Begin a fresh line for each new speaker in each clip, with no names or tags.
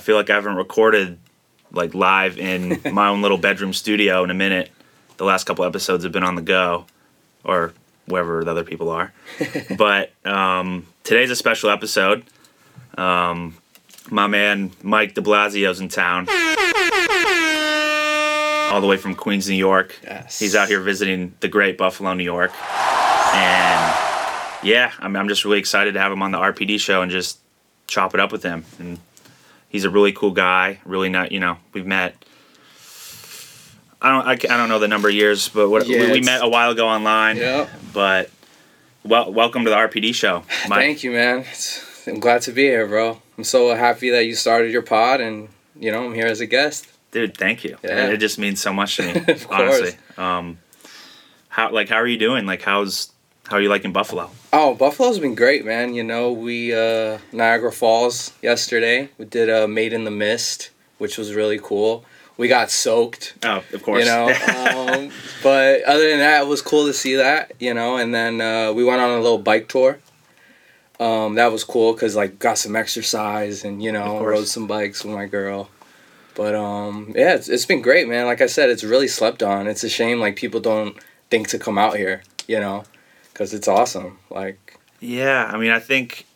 I feel like I haven't recorded like live in my own little bedroom studio in a minute. The last couple episodes have been on the go, or wherever the other people are. but um, today's a special episode. Um, my man Mike DeBlasio's in town, all the way from Queens, New York.
Yes.
He's out here visiting the great Buffalo, New York, and yeah, I mean, I'm just really excited to have him on the RPD show and just chop it up with him. And he's a really cool guy. Really not, you know, we've met. I don't, I, I don't know the number of years, but what,
Yeah,
we, we met a while ago online.
Yeah.
But well, welcome to the RPD show. Mike.
Thank you, man. It's, I'm glad to be here, bro. I'm so happy that you started your pod, and you know I'm here as a guest.
dude. Thank you.
Yeah.
It just means so much to me.
Of course.
honestly. Um, how like how are you doing? Like how's how are you liking Buffalo?
Oh, Buffalo's been great, man. You know, we uh, Niagara Falls yesterday. We did a Maid of the Mist, which was really cool. We got soaked,
Oh, of course.
you know. um, but other than that, it was cool to see that, you know. And then uh, we went on a little bike tour. Um, that was cool because like got some exercise and you know rode some bikes with my girl. But um, yeah, it's, it's been great, man. Like I said, it's really slept on. It's a shame like people don't think to come out here, you know, because it's awesome. Like
Yeah, I mean, I think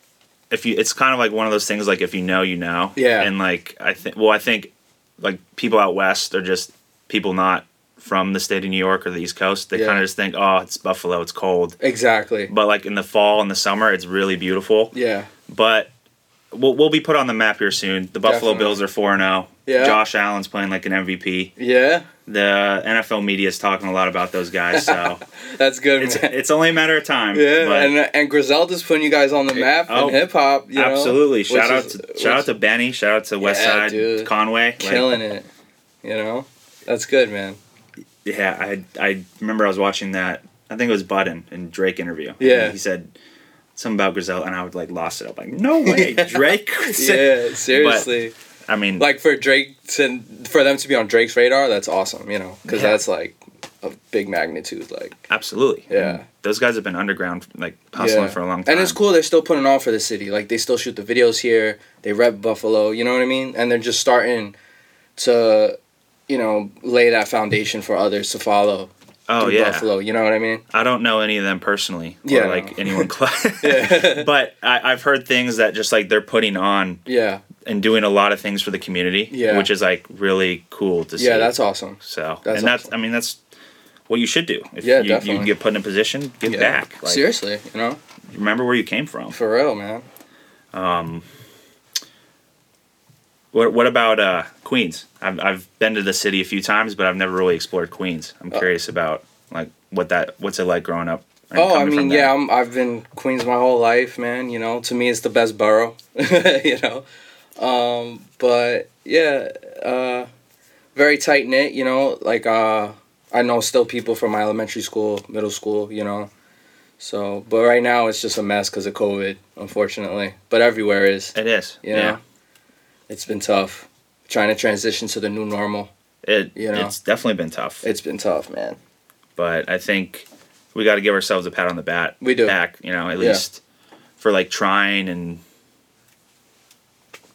if you, it's kind of like one of those things. Like if you know, you know.
Yeah.
And like I think, well, I think like people out west are just people not from the state of New York or the East Coast. They
Yeah.
kind of just think, oh, it's Buffalo, it's cold.
exactly.
But like in the fall and the summer, it's really beautiful.
Yeah.
But we'll we'll be put on the map here soon. The Buffalo
Definitely.
Bills are four and zero.
Yeah.
Josh Allen's playing like an MVP.
Yeah.
The NFL media is talking a lot about those guys, so
That's good,
it's it's only a matter of time.
Yeah,
but-
and and Griselda's putting you guys on the map
Oh,
in hip hop. You know,
Absolutely. Shout out
is-
to shout out to Benny. Shout out to West
Yeah.
Conway. Like,
killing it. You know, that's good, man.
yeah, I I remember I was watching that. I think it was Budden and Drake interview. And
Yeah.
he said something about Griselda, and I would like lost it. I'm like, no way, Drake.
Yeah, seriously.
I mean,
like for Drake to for them to be on Drake's radar, that's awesome. You know, because
Yeah.
that's like a big magnitude. Like,
absolutely.
Yeah.
And those guys have been underground, like hustling
Yeah.
for a long time.
and it's cool. They're still putting on for the city. Like they still shoot the videos here. They rep Buffalo. You know what I mean? And they're just starting to, you know, lay that foundation for others to follow.
Oh yeah.
Buffalo. You know what I mean?
I don't know any of them personally,
Yeah,
like
no.
anyone close.
Yeah.
but I, I've heard things that just like they're putting on
Yeah.
And doing a lot of things for the community,
Yeah.
which is like really cool to see.
Yeah, that's awesome.
So
That's
and that's
awesome.
I mean that's what you should do. If
Yeah,
you, you get put in a position, give
Yeah.
back. Like,
Seriously, you know,
remember where you came from.
for real, man.
Um, what what about uh, Queens? I've I've been to the city a few times, but I've never really explored Queens. I'm
Uh,
curious about like what that what's it like growing up.
Oh, I mean, yeah, I'm, I've been Queens my whole life, man. You know, to me, it's the best borough. you know, um, but yeah, uh, very tight knit. You know, like uh, I know still people from my elementary school, middle school. You know, so but right now it's just a mess because of COVID, unfortunately. But everywhere is.
It is.
You know,
Yeah.
it's been tough trying to transition to the new normal.
It
You know.
it's definitely been tough.
It's been tough, man.
but I think we got to give ourselves a pat on the bat.
We do.
back, you know, at
Yeah.
least for like trying and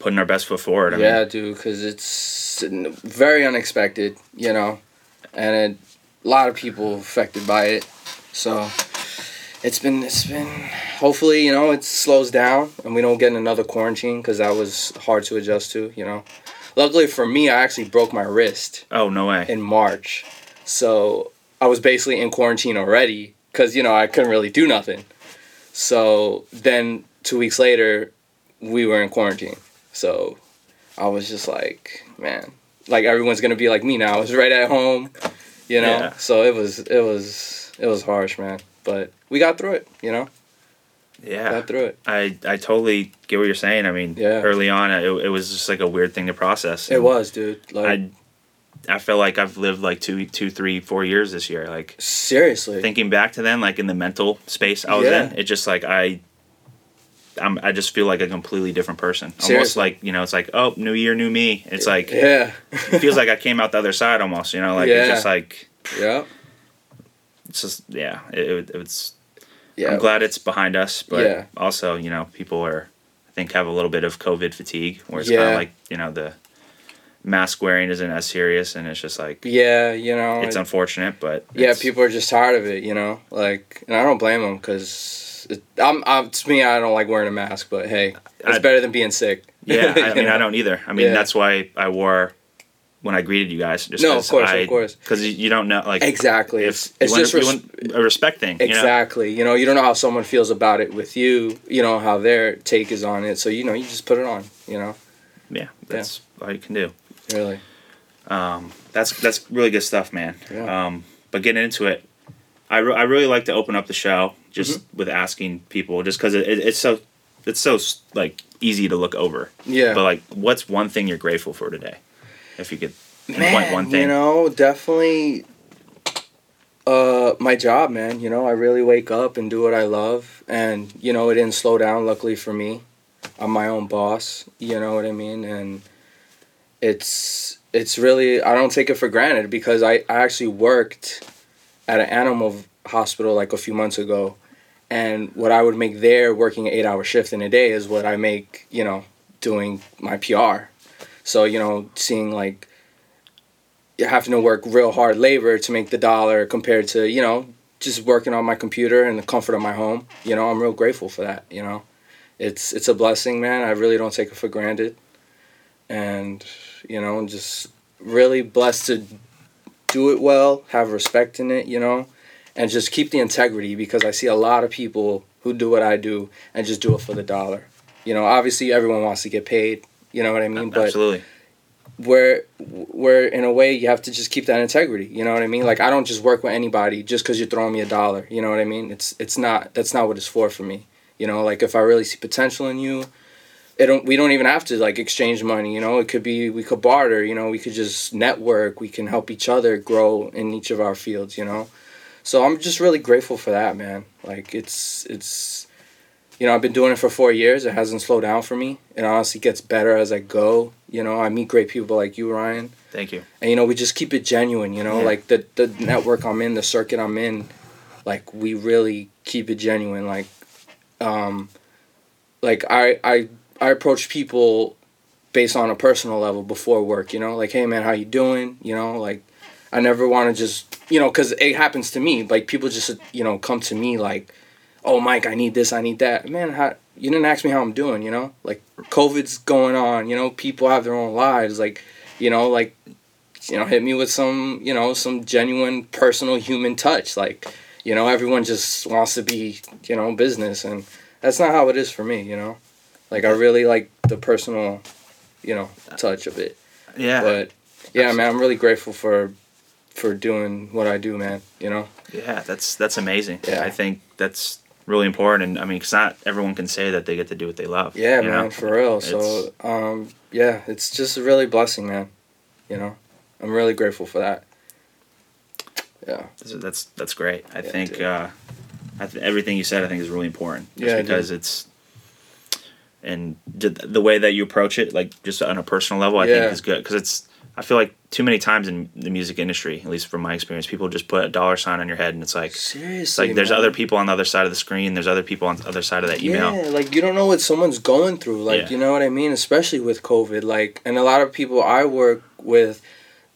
putting our best foot forward. I
yeah,
mean,
dude, because it's very unexpected, you know, and a lot of people affected by it. So it's been it's been hopefully you know it slows down and we don't get in another quarantine because that was hard to adjust to, you know. Luckily for me, I actually broke my wrist
oh no way.
in March, so I was basically in quarantine already because you know I couldn't really do nothing. So then two weeks later, we were in quarantine. So I was just like, man, like everyone's gonna be like me now. I was right at home, you know.
Yeah.
So it was it was it was harsh, man. But we got through it, you know.
yeah,
Got through it.
I I totally get what you're saying. I mean,
Yeah.
early on, it, it was just like a weird thing to process.
It was, dude. Like
I I feel like I've lived like two two three four years this year. Like
seriously.
thinking back to then, like in the mental space I was
Yeah.
in, it just like I. I'm, I just feel like a completely different person. Almost like you know, it's like oh, new year, new me. It's like
yeah.
it feels like I came out the other side almost. You know, like it's just like
yeah.
it's just yeah. It, it, it's
Yeah.
I'm glad it's behind us, but
Yeah.
also you know people are I think have a little bit of COVID fatigue, where it's kind of like you know the mask wearing isn't as serious, and it's just like
Yeah, you know.
it's
it-
unfortunate, but
yeah, people are just tired of it, you know. Like, and I don't blame them because I'm, I'm. To me, I don't like wearing a mask, but hey, it's
I-
better than being sick.
Yeah, I mean,
know?
I don't either. I mean,
Yeah.
that's why I wore when I greeted you guys. Just
No, of course, of course.
Because you, don't know, like,
Exactly.
if
It's, it's
you want,
just res-
want a respect thing. You know?
exactly. You know, you don't know how someone feels about it with you. You know how their take is on it. So you know, you just put it on. You know,
Yeah, that's all you can do.
really.
Um, that's that's really good stuff, man.
Yeah.
Um, but getting into it, I, re- I really like to open up the show just
Mm-hmm.
with asking people, just because it, it, it's so it's so like easy to look over.
Yeah.
But like, what's one thing you're grateful for today? If you could pinpoint
man,
one thing.
you know, definitely. Uh, my job, man. You know, I really wake up and do what I love, and you know, it didn't slow down. Luckily for me, I'm my own boss. You know what I mean, and it's it's really I don't take it for granted because I I actually worked at an animal hospital like a few months ago, and what I would make there working an eight hour shift in a day is what I make you know doing my PR. So you know, seeing like you having to work real hard labor to make the dollar compared to you know just working on my computer in the comfort of my home. You know, I'm real grateful for that. You know, it's it's a blessing, man. I really don't take it for granted, and you know, I'm just really blessed to do it well, have respect in it. You know, and just keep the integrity because I see a lot of people who do what I do and just do it for the dollar. You know, obviously everyone wants to get paid. You know what I mean? But
Absolutely.
where where in a way you have to just keep that integrity you know what i mean like i don't just work with anybody just because you're throwing me a dollar you know what i mean it's it's not that's not what it's for for me you know like if i really see potential in you it don't we don't even have to like exchange money you know it could be we could barter you know we could just network we can help each other grow in each of our fields you know so i'm just really grateful for that man like it's it's you know, I've been doing it for four years. It hasn't slowed down for me. It honestly gets better as I go. You know, I meet great people like you, Ryan.
Thank you.
And, you know, we just keep it genuine, you know,
Yeah.
like the, the network I'm in, the circuit I'm in, like we really keep it genuine. Like, um, like I, I, I approach people based on a personal level before work, you know, like, hey man, how you doing? You know, like I never want to just, you know, cause it happens to me. Like people just, you know, come to me like, oh Mike, I need this, I need that. Man, how you didn't ask me how I'm doing, you know? Like COVID's going on, you know, people have their own lives. Like, you know, like you know, hit me with some, you know, some genuine personal human touch. Like, you know, everyone just wants to be, you know, business and that's not how it is for me, you know? Like I really like the personal, you know, touch of it.
Yeah.
But yeah, man, I'm really grateful for for doing what I do, man, you know?
Yeah, that's that's amazing.
Yeah.
I think that's really important, and I mean, cause not everyone can say that they get to do what they love.
Yeah, man,
know?
for real.
It's-
So, um, yeah, it's just a really blessing, man. You know, I'm really grateful for that. Yeah.
that's that's, that's great. I
Yeah,
think uh, I th- everything you said, I think, is really important. Just
Yeah,
because it's and the way that you approach it, like just on a personal level, I
Yeah.
think is good because it's. I feel like too many times in the music industry, at least from my experience, people just put a dollar sign on your head, and it's like
Seriously.
it's like there's
man.
other people on the other side of the screen. There's other people on the other side of that email.
Yeah, like you don't know what someone's going through. Like
Yeah.
you know what I mean, especially with COVID. Like, and a lot of people I work with,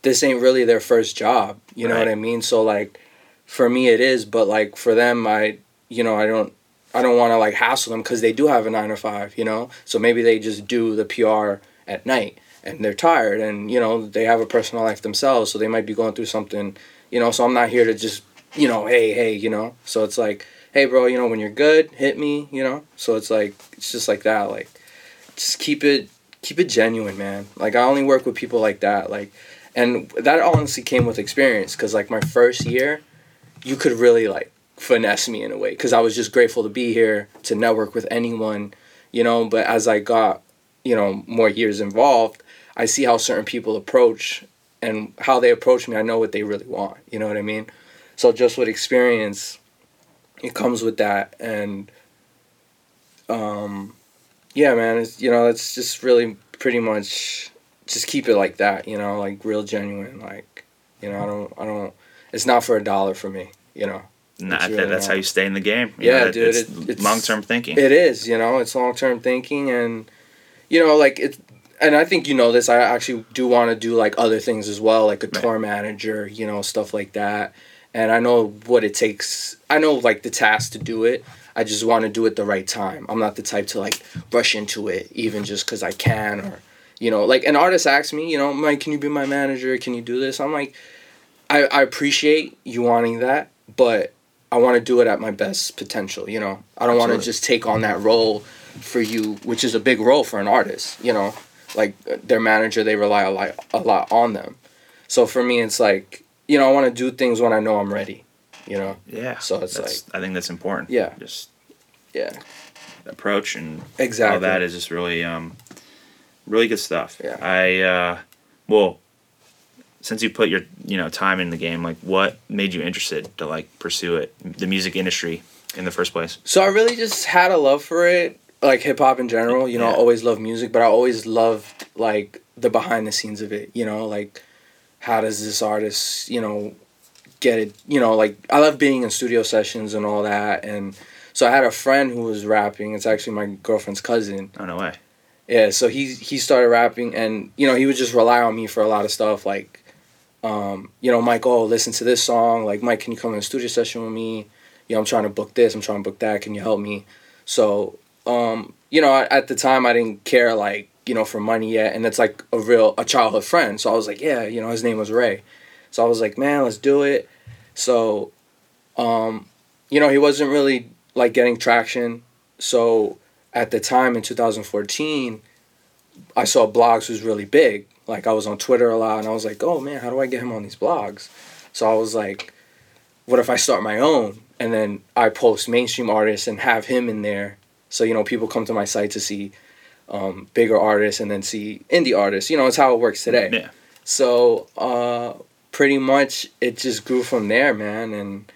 this ain't really their first job. You know what I mean? So like, for me it is, but like for them, I you know I don't I don't want to like hassle them because they do have a nine to five. You know, so maybe they just do the PR at night and they're tired and you know they have a personal life themselves, so they might be going through something. You know, so I'm not here to just you know hey hey you know. So it's like hey bro you know when you're good hit me you know so it's like it's just like that like just keep it keep it genuine man like i only work with people like that like and that honestly came with experience because like my first year you could really like finesse me in a way because i was just grateful to be here to network with anyone you know but as i got you know more years involved i see how certain people approach and how they approach me i know what they really want you know what i mean so just with experience it comes with that and um yeah man it's you know it's just really pretty much just keep it like that you know like real genuine like you know i don't i don't it's not for a dollar for me you know
that,
It's really
that's how you stay in the game. You
Yeah,
know,
dude,
It's,
it- it's-
long term thinking.
It is, you know, it's long term thinking, and you know, like it. And I think you know this. I actually do want to do like other things as well, like a
Right.
tour manager, you know, stuff like that. And I know what it takes. I know like the task to do it. I just want to do it the right time. I'm not the type to like rush into it, even just because I can, or you know, like an artist asks me, you know, Mike, can you be my manager? Can you do this? I'm like, I I appreciate you wanting that, but I want to do it at my best potential. You know, I don't want to just take on that role for you, which is a big role for an artist. You know, like their manager, they rely a lot a lot on them. So for me, it's like you know, I want to do things when I know I'm ready. You know,
yeah.
So it's
that's, I think that's important.
Yeah.
Just
yeah,
approach and
exactly.
all that is just really um really good stuff
Yeah.
i uh well since you put your you know time in the game like what made you interested to like pursue it the music industry in the first place
So I really just had a love for it, like hip hop in general. You know, I always love music, but I always loved like the behind the scenes of it. You know, like how does this artist, you know, get it? You know, like I love being in studio sessions and all that. And so I had a friend who was rapping. It's actually my girlfriend's cousin.
oh no way
Yeah, so he he started rapping, and you know he would just rely on me for a lot of stuff, like, um, you know, Mike, oh, listen to this song. Like, Mike, can you come in a studio session with me? You know, I'm trying to book this. I'm trying to book that. Can you help me? So, um, you know, at- the time, I didn't care like you know for money yet, and it's like a real a childhood friend. So I was like, yeah, you know, his name was Ray. So I was like, man, let's do it. So, um, you know, he wasn't really like getting traction. So at the time in 2014, I saw blogs was really big. Like I was on Twitter a lot, and I was like, oh man, how do I get him on these blogs? So I was like, what if I start my own and then I post mainstream artists and have him in there? So you know, people come to my site to see um, bigger artists and then see indie artists. You know, it's how it works today.
yeah
So uh, pretty much it just grew from there, man, and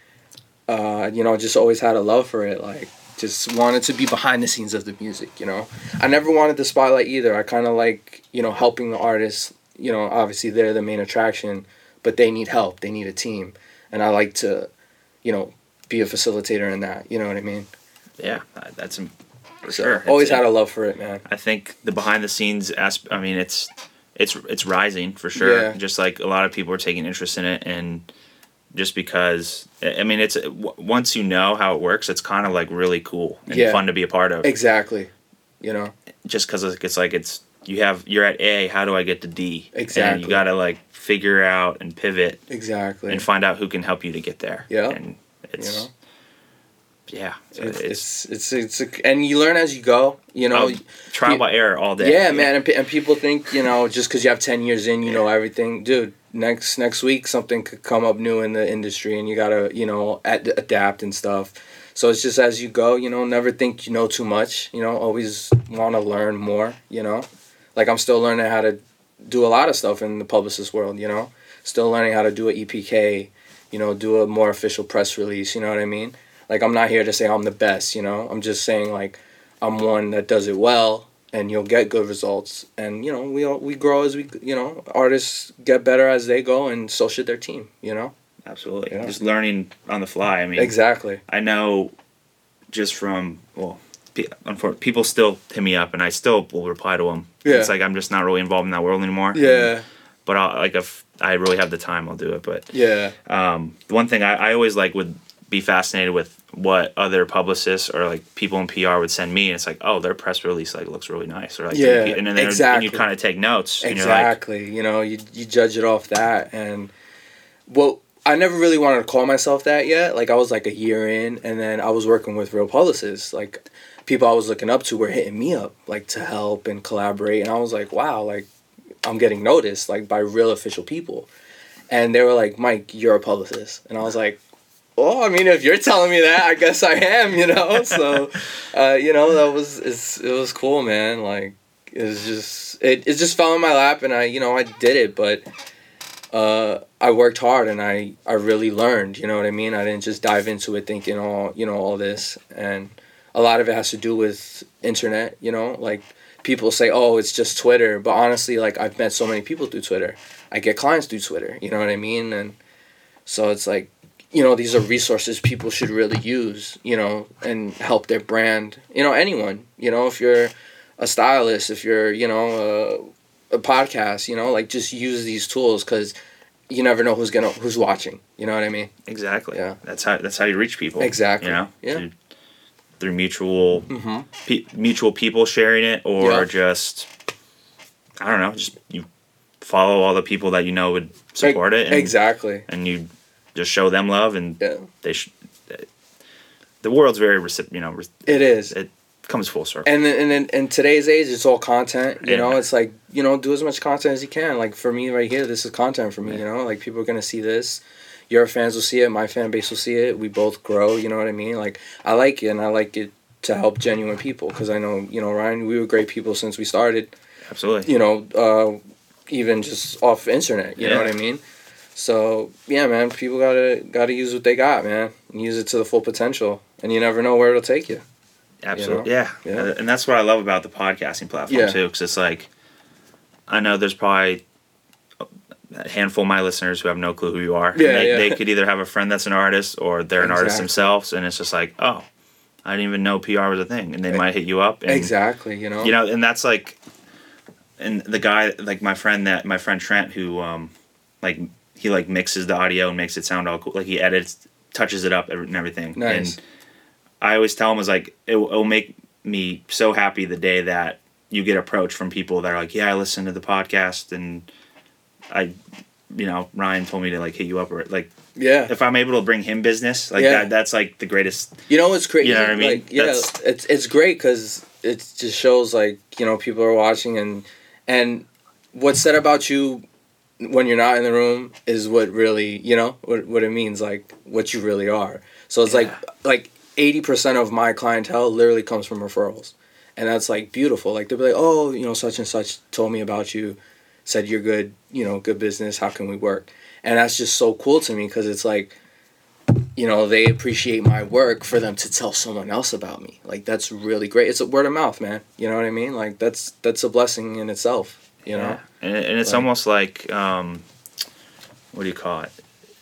uh, you know, just always had a love for it. Like, just wanted to be behind the scenes of the music. You know, I never wanted the spotlight either. I kind of like you know helping the artists. You know, obviously they're the main attraction, but they need help. They need a team, and I like to, you know, be a facilitator in that. You know what I mean?
yeah uh, that's
So,
sure
always had a uh, love for it, man.
i think the behind the scenes aspect. i mean it's it's it's rising for sure
Yeah.
just like a lot of people are taking interest in it and just because i mean it's uh, once you know how it works it's kind of like really cool and
Yeah.
fun to be a part of
Exactly. You know.
just because it's like it's you have you're at A, how do I get to D? And
Exactly.
you got to like figure out and pivot
Exactly.
and find out who can help you to get there.
Yeah.
and it's
You know?
Yeah,
It's,
it's,
it's it's it's a, and you learn as you go. You know.
oh, trial by error all day.
Yeah, man, and, and people think you know just because you have ten years in, you know everything, dude. Next next week something could come up new in the industry, and you gotta you know ad- adapt and stuff. So it's just as you go, you know. Never think you know too much. You know, always want to learn more. You know, like I'm still learning how to do a lot of stuff in the publicist world. You know, still learning how to do a EPK. You know, do a more official press release. You know what I mean? Like I'm not here to say I'm the best. You know, I'm just saying like I'm one that does it well and you'll get good results and you know we all, we grow as we you know artists get better as they go and so should their team you know
absolutely.
Yeah.
Just learning on the fly. I mean,
exactly
I know just from well, pe- unfor- people still hit me up, and I still will reply to them.
Yeah.
It's like I'm just not really involved in that world anymore.
yeah
But I'll, like if I really have the time, I'll do it. But
yeah
um, the one thing I, I always like would be fascinated with what other publicists or like people in PR would send me. And it's like, oh, their press release like looks really nice, or like,
Yeah,
and then
exactly.
and you kind of take notes, and you're like,
exactly you know you, you judge it off that and well i never really wanted to call myself that yet like i was like a year in and then i was working with real publicists like people i was looking up to were hitting me up like to help and collaborate and i was like wow like i'm getting noticed like by real official people and they were like mike you're a publicist and i was like well i mean if you're telling me that i guess i am you know? So uh, you know that was it's, it was cool man. Like it was just it, it just fell in my lap and i you know i did it but uh, i worked hard and i i really learned you know what i mean? I didn't just dive into it thinking all you know all this. And a lot of it has to do with internet you know? Like people say oh it's just twitter. But honestly like i've met so many people through twitter. I get clients through twitter you know what i mean? And so it's like you know these are resources people should really use you know and help their brand you know anyone you know if you're a stylist if you're you know a, a podcast you know like just use these tools because you never know who's gonna who's watching you know what i mean
Exactly.
Yeah.
That's how that's how you reach people.
Exactly.
You know.
Yeah.
Through, through mutual
mm-hmm.
pe- mutual people sharing it, or
Yeah.
just I don't know, just you follow all the people that you know would support it, and,
exactly
and you just show them love, and
yeah.
they sh- the world's very recip- you know re-
it is.
it comes full circle.
and then, and then in today's age it's all content you
Yeah.
know it's like you know do as much content as you can. Like for me right here this is content for me you know like people are gonna see this. Your fans will see it my fan base will see it we both grow you know what i mean? Like i like it and i like it to help genuine people because i know you know ryan we were great people since we started.
Absolutely.
you know uh, even just off internet you know what i mean so yeah man people gotta gotta use what they got man and use it to the full potential and you never know where it'll take you
Absolutely.
know?
Yeah.
Yeah.
And that's what I love about the podcasting platform
Yeah.
too, because it's like, I know there's probably a handful of my listeners who have no clue who you are.
Yeah,
they,
yeah.
they could either have a friend that's an artist or they're an artist themselves, and it's just like, oh, I didn't even know PR was a thing, and they might hit you up. And,
exactly you know
You know, and that's like, and the guy, like my friend that my friend Trent, who um, like he like mixes the audio and makes it sound all cool. Like he edits, touches it up and everything.
Nice.
And I always tell him, I was like, it will make me so happy the day that you get approached from people that are like, yeah, I listened to the podcast and I, you know, Ryan told me to like hit you up or like
yeah
if I'm able to bring him business, like
Yeah.
that, that's like the greatest.
You know what's crazy?
You know what I mean?
Like, yeah,
That's-
it's it's great because it just shows like you know people are watching and and what's said about you when you're not in the room is what really you know what what it means like what you really are. So it's like like eighty percent of my clientele literally comes from referrals, and that's like beautiful. Like they'll be like, oh, you know, such and such told me about you, said you're good, you know, good business. How can we work? And that's just so cool to me because it's like you know they appreciate my work for them to tell someone else about me like that's really great it's a word of mouth man you know what i mean like that's that's a blessing in itself you know
Yeah. And, and it's
Like-
almost like, um, what do you call it?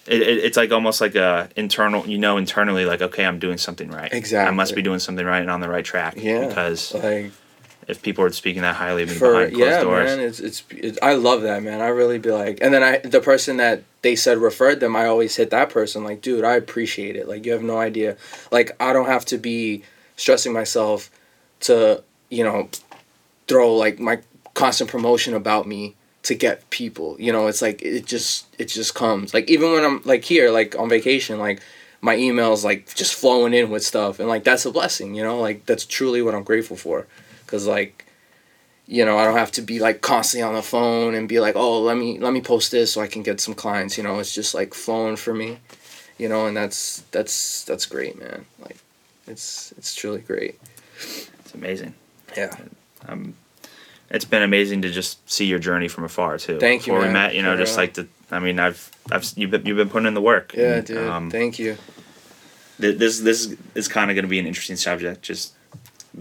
It, it? It's like almost like a internal, you know, internally, like, okay, I'm doing something right. Exactly i must be doing something right and on the right track.
Yeah.
Because
like
if people are speaking that highly of me
for
behind closed
yeah
doors,
man it's, it's it, i love that man i really be like and then i the person that they said referred them i always hit that person like dude i appreciate it like you have no idea like i don't have to be stressing myself to you know throw like my constant promotion about me to get people. You know it's like it just it just comes. Like even when i'm like here like on vacation like my emails like just flowing in with stuff and like that's a blessing you know? Like that's truly what i'm grateful for. Because like you know i don't have to be like constantly on the phone and be like oh let me let me post this so i can get some clients you know? It's just like flowing for me you know? And that's that's that's great man. Like it's it's truly great.
It's amazing.
yeah.
Um, it's been amazing to just see your journey from afar too.
Thank you,
Before we met, you know,
For
just
real.
like the. I mean, I've, I've, you've been, you've been putting in the work.
yeah
And,
dude
um,
thank you
th- this this is kind of going to be an interesting subject just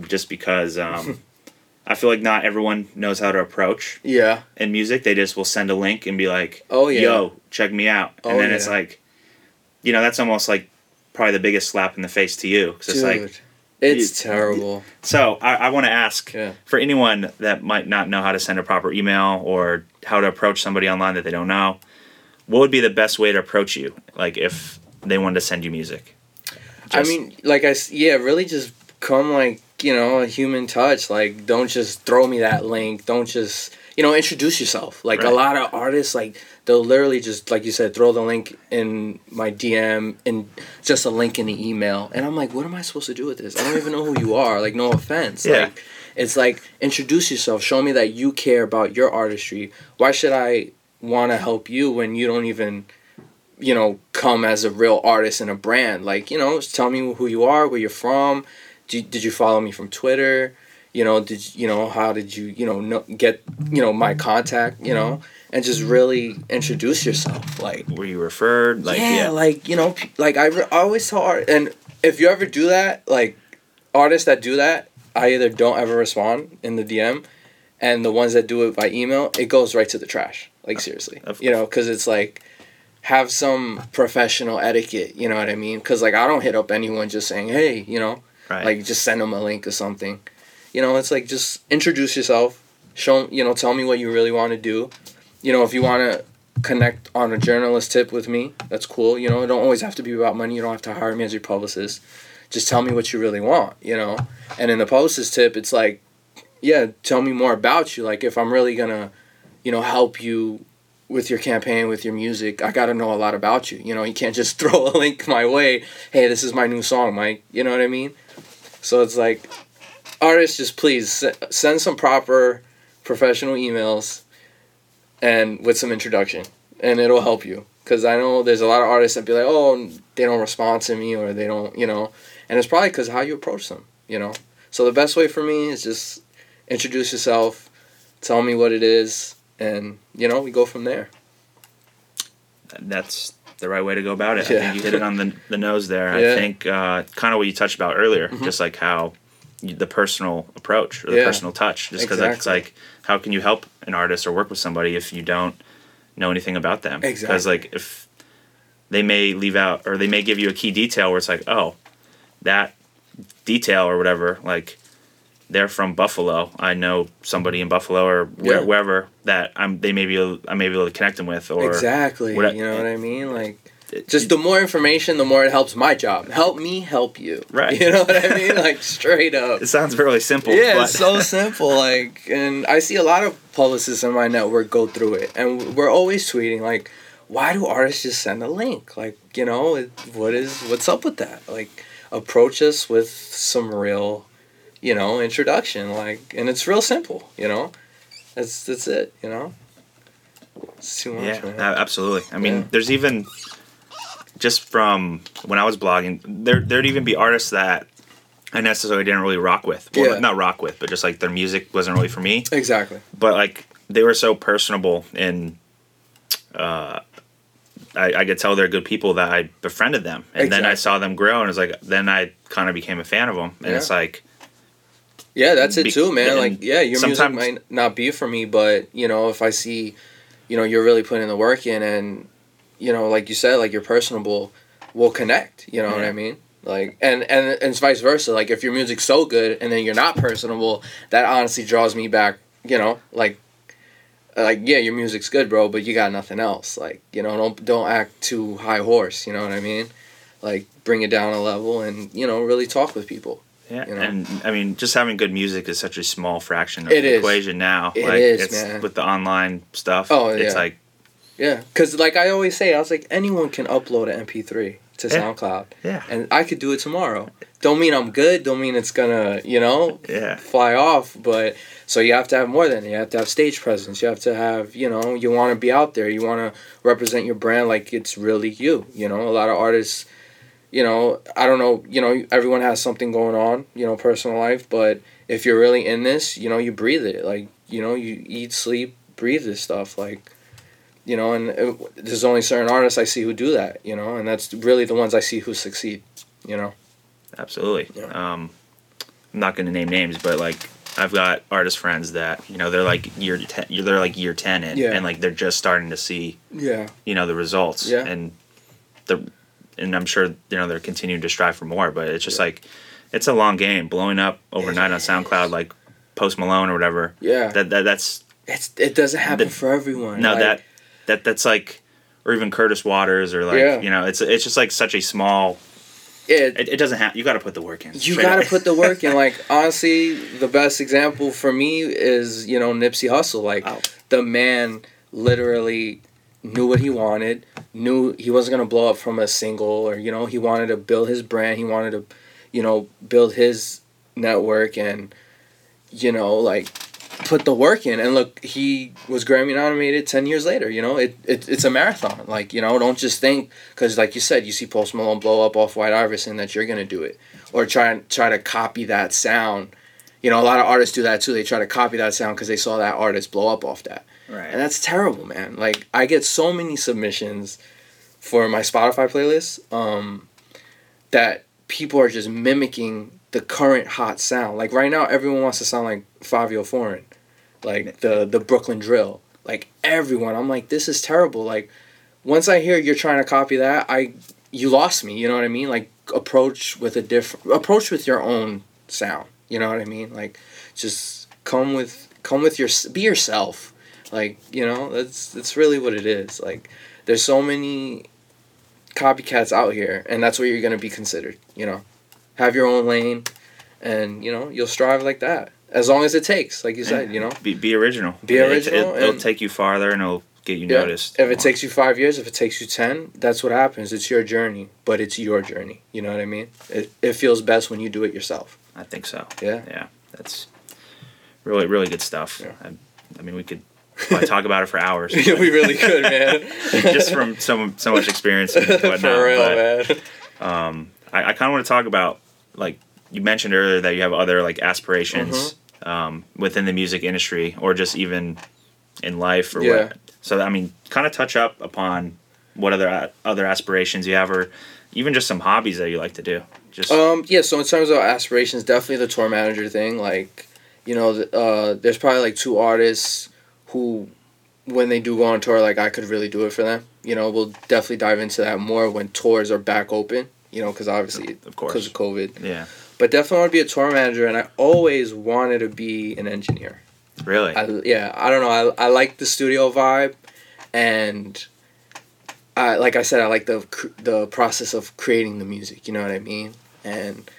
just because um, I feel like not everyone knows how to approach
yeah
in music. They just will send a link and be like,
Oh, yeah.
yo, check me out," and
Oh,
then it's like, you know, that's almost like probably the biggest slap in the face to you because it's like.
It's
you-
terrible
So I, I want to ask
Yeah.
for anyone that might not know how to send a proper email or how to approach somebody online that they don't know. What would be the best way to approach you? Like if they wanted to send you music.
I mean, like I yeah, really just come like you know a human touch. Like don't just throw me that link. Don't just you know introduce yourself. Like
Right.
a lot of artists, like they'll literally just like you said, throw the link in my DM and just a link in the email, and I'm like, what am I supposed to do with this? I don't even know who you are. Like no offense.
Yeah.
Like it's like introduce yourself. Show me that you care about your artistry. Why should I want to help you when you don't even you know, come as a real artist and a brand. Like, you know, tell me who you are, where you're from. Did you, did you follow me from Twitter? You know, did you, know how did you you know, know get you know my contact? You know, and just really introduce yourself. Like,
were you referred? Like
yeah,
yeah.
like you know, like I, re- I always tell art, and if you ever do that, like artists that do that, I either don't ever respond in the DM, and the ones that do it by email, it goes right to the trash. Like seriously, you know, because it's like, have some professional etiquette. You know what I mean? Because like I don't hit up anyone just saying, hey, you know,
Right.
like just send them a link or something. You know, it's like just introduce yourself. Show you know, tell me what you really want to do. You know, if you want to connect on a journalist tip with me, that's cool. You know, it don't always have to be about money. You don't have to hire me as your publicist. Just tell me what you really want. You know, and in the publicist tip, it's like, yeah, tell me more about you. Like if I'm really gonna, you know, help you with your campaign, with your music, I got to know a lot about you. You know, you can't just throw a link my way. Hey, this is my new song, Mike. You know what I mean? So it's like, artists, just please send some proper professional emails and with some introduction, and it'll help you. Because I know there's a lot of artists that be like, oh, they don't respond to me or they don't, you know, and it's probably because how you approach them, you know. So the best way for me is just introduce yourself, tell me what it is, and you know we go from there.
that's the right way to go about it. I think you hit it on the, the nose there.
Yeah.
I think uh, kind of what you touched about earlier,
Mhm.
just like how the personal approach or the
Yeah.
personal touch. Just because it's like, how can you help an artist or work with somebody if you don't know anything about them? Because
Exactly.
like if they may leave out or they may give you a key detail where it's like, oh, that detail or whatever, like they're from Buffalo. I know somebody in Buffalo or where,
Yeah.
wherever that I'm. They may be I may be able to connect them with or
exactly.
what
you know what I mean? Like
it-
just the more information, the more it helps my job. Help me help you.
Right.
You know what I mean? Like straight up.
It sounds really simple.
Yeah, it's so simple. Like, and I see a lot of publicists in my network go through it, and we're always tweeting like, "Why do artists just send a link? Like, you know, it, what is what's up with that? Like, approach us with some real, you know, introduction. Like, and it's real simple. You know, that's that's it. You know, it's too much.
yeah,
man.
absolutely. I mean,
Yeah.
there's even just from when I was blogging, there there'd even be artists that I necessarily didn't really rock with. Well,
Yeah.
not rock with, but just like their music wasn't really for me.
Exactly.
But like they were so personable and uh, I, I could tell they're good people that I befriended them, and then I saw them grow, and it's like then I kind of became a fan of them, and
Yeah.
it's like
Yeah, that's it too, man. Like, yeah, your music might not be for me, but you know, if I see, you know, you're really putting the work in, and you know, like you said, like you're personable, we'll connect. You know what I mean? Like, and and and it's vice versa. Like, if your music's so good and then you're not personable, that honestly draws me back. You know, like, like yeah, your music's good, bro, but you got nothing else. Like, you know, don't don't act too high horse. You know what I mean? Like, bring it down a level, and you know, really talk with people.
Yeah,
you know?
and I mean, just having good music is such a small fraction of
It
the
is.
equation now.
It
like
is,
it's
man.
with the online stuff.
Oh,
it's
yeah.
like
Yeah, because like I always say, I was like, anyone can upload an MP3 to
Yeah.
SoundCloud,
yeah,
and I could do it tomorrow. Don't mean I'm good. Don't mean it's gonna, you know,
yeah,
fly off. But so you have to have more than you have to have stage presence. You have to have, you know, you want to be out there. You want to represent your brand like it's really you. You know, a lot of artists, you know, I don't know, you know, everyone has something going on, you know, personal life. But if you're really in this, you know, you breathe it. Like, you know, you eat, sleep, breathe this stuff. Like, you know, and it, there's only certain artists I see who do that. You know, and that's really the ones I see who succeed. You know.
absolutely.
Yeah.
Um, I'm not going to name names, but like I've got artist friends that you know they're like year ten, they're like year ten in,
Yeah.
and like they're just starting to see
Yeah.
you know the results,
Yeah.
and the and I'm sure you know they're continuing to strive for more, but it's just like it's a long game. Blowing up overnight on SoundCloud like Post Malone or whatever.
Yeah.
That, that that's
It's it doesn't happen
The-
for everyone.
no
Like,
that that that's like or even Curtis Waters or like
Yeah.
you know it's it's just like such a small
it,
it, it doesn't have you got to put the work in
you got to put the work in. Like honestly, the best example for me is you know Nipsey Hussle. Like
Oh.
the man literally knew what he wanted, knew he wasn't gonna blow up from a single, or you know he wanted to build his brand. He wanted to, you know, build his network and, you know, like put the work in. And look he was grammy nominated 10 years later you know? It, it it's a marathon. Like you know don't just think because like you said you see post malone blow up off white iverson that you're gonna do it. Or try and try to copy that sound. You know a lot of artists do that too. They try to copy that sound because they saw that artist blow up off that.
Right.
and that's terrible man. Like i get so many submissions for my spotify playlist um, that people are just mimicking the current hot sound like right now everyone wants to sound like Fivio Foreign like the the brooklyn drill like everyone i'm like this is terrible like once I hear you're trying to copy that, I you lost me. You know what I mean? Like approach with a different approach with your own sound. You know what I mean? Like just come with come with your be yourself. Like you know that's that's really what it is. Like there's so many copycats out here, and that's where you're gonna be considered. You know, have your own lane, and you know you'll strive like that as long as it takes. Like you said, you know,
Be, be original.
Be original
It, will take you farther and it'll get you
Yeah.
noticed.
If it takes you five years, if it takes you ten, that's what happens. It's your journey, but it's your journey. You know what I mean? It, it feels best when you do it yourself.
I think so.
Yeah.
Yeah. That's really, really good stuff.
Yeah.
I, I mean, we could probably talk about it for hours.
Yeah, we really could, man.
just from so, so much experience and whatnot.
For real,
but,
man.
um, I, I kind of want to talk about like you mentioned earlier that you have other like aspirations
Mm-hmm.
um, within the music industry or just even in life or
Yeah.
what. So I mean, kind of touch up upon what other other aspirations you have, or even just some hobbies that you like to do. Just
Um, yeah, so in terms of aspirations, definitely the tour manager thing. Like, you know, uh, there's probably like two artists who, when they do go on tour, like I could really do it for them. You know, we'll definitely dive into that more when tours are back open. You know, because obviously
of course.
because of COVID.
yeah,
But definitely want to be a tour manager, and I always wanted to be an engineer.
really.
I, yeah, I don't know. I, I like the studio vibe, and I like I said, I like the the process of creating the music. You know what I mean? And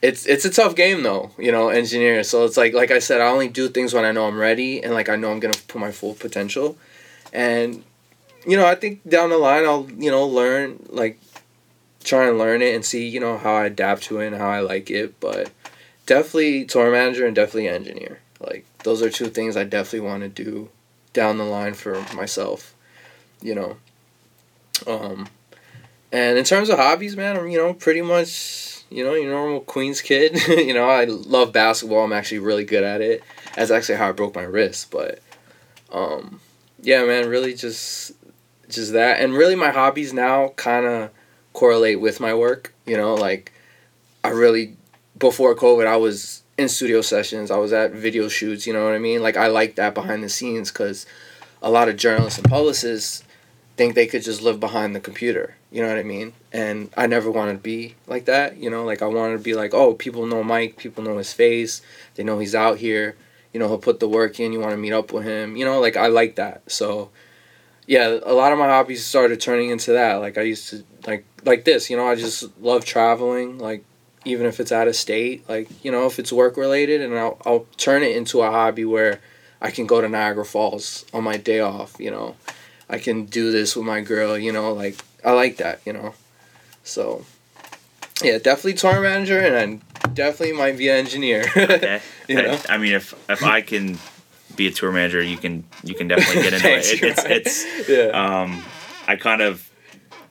it's it's a tough game though. You know, engineer. So it's like like I said, I only do things when I know I'm ready, and like I know I'm gonna put my full potential, and you know I think down the line I'll you know learn like try and learn it and see you know how I adapt to it and how I like it, but definitely tour manager and definitely engineer. Like those are two things I definitely want to do down the line for myself. You know. Um and in terms of hobbies, man, I'm you know pretty much you know your normal Queens kid. you know I love basketball. I'm actually really good at it. That's actually how I broke my wrist. But um, yeah, man, really just just that, and really my hobbies now kind of correlate with my work. You know, like I really before COVID, I was in studio sessions. I was at video shoots. You know what I mean? Like I like that behind the scenes because a lot of journalists and publicists think they could just live behind the computer. You know what I mean? And I never wanted to be like that. You know, like I wanted to be like, oh, people know Mike. People know his face. They know he's out here. You know, he'll put the work in. You want to meet up with him. You know, like I like that. So, yeah, a lot of my hobbies started turning into that. Like I used to like like this. You know, I just love traveling. Like even if it's out of state, like you know, if it's work related, and I'll I'll turn it into a hobby where I can go to Niagara Falls on my day off. You know, I can do this with my girl. You know, like I like that. You know, so yeah, definitely tour manager, and I'm definitely might be an engineer.
Okay.
You know?
I, mean, if if I can be a tour manager, you can you can definitely get into it. It's
right.
it's
yeah.
um, I kind of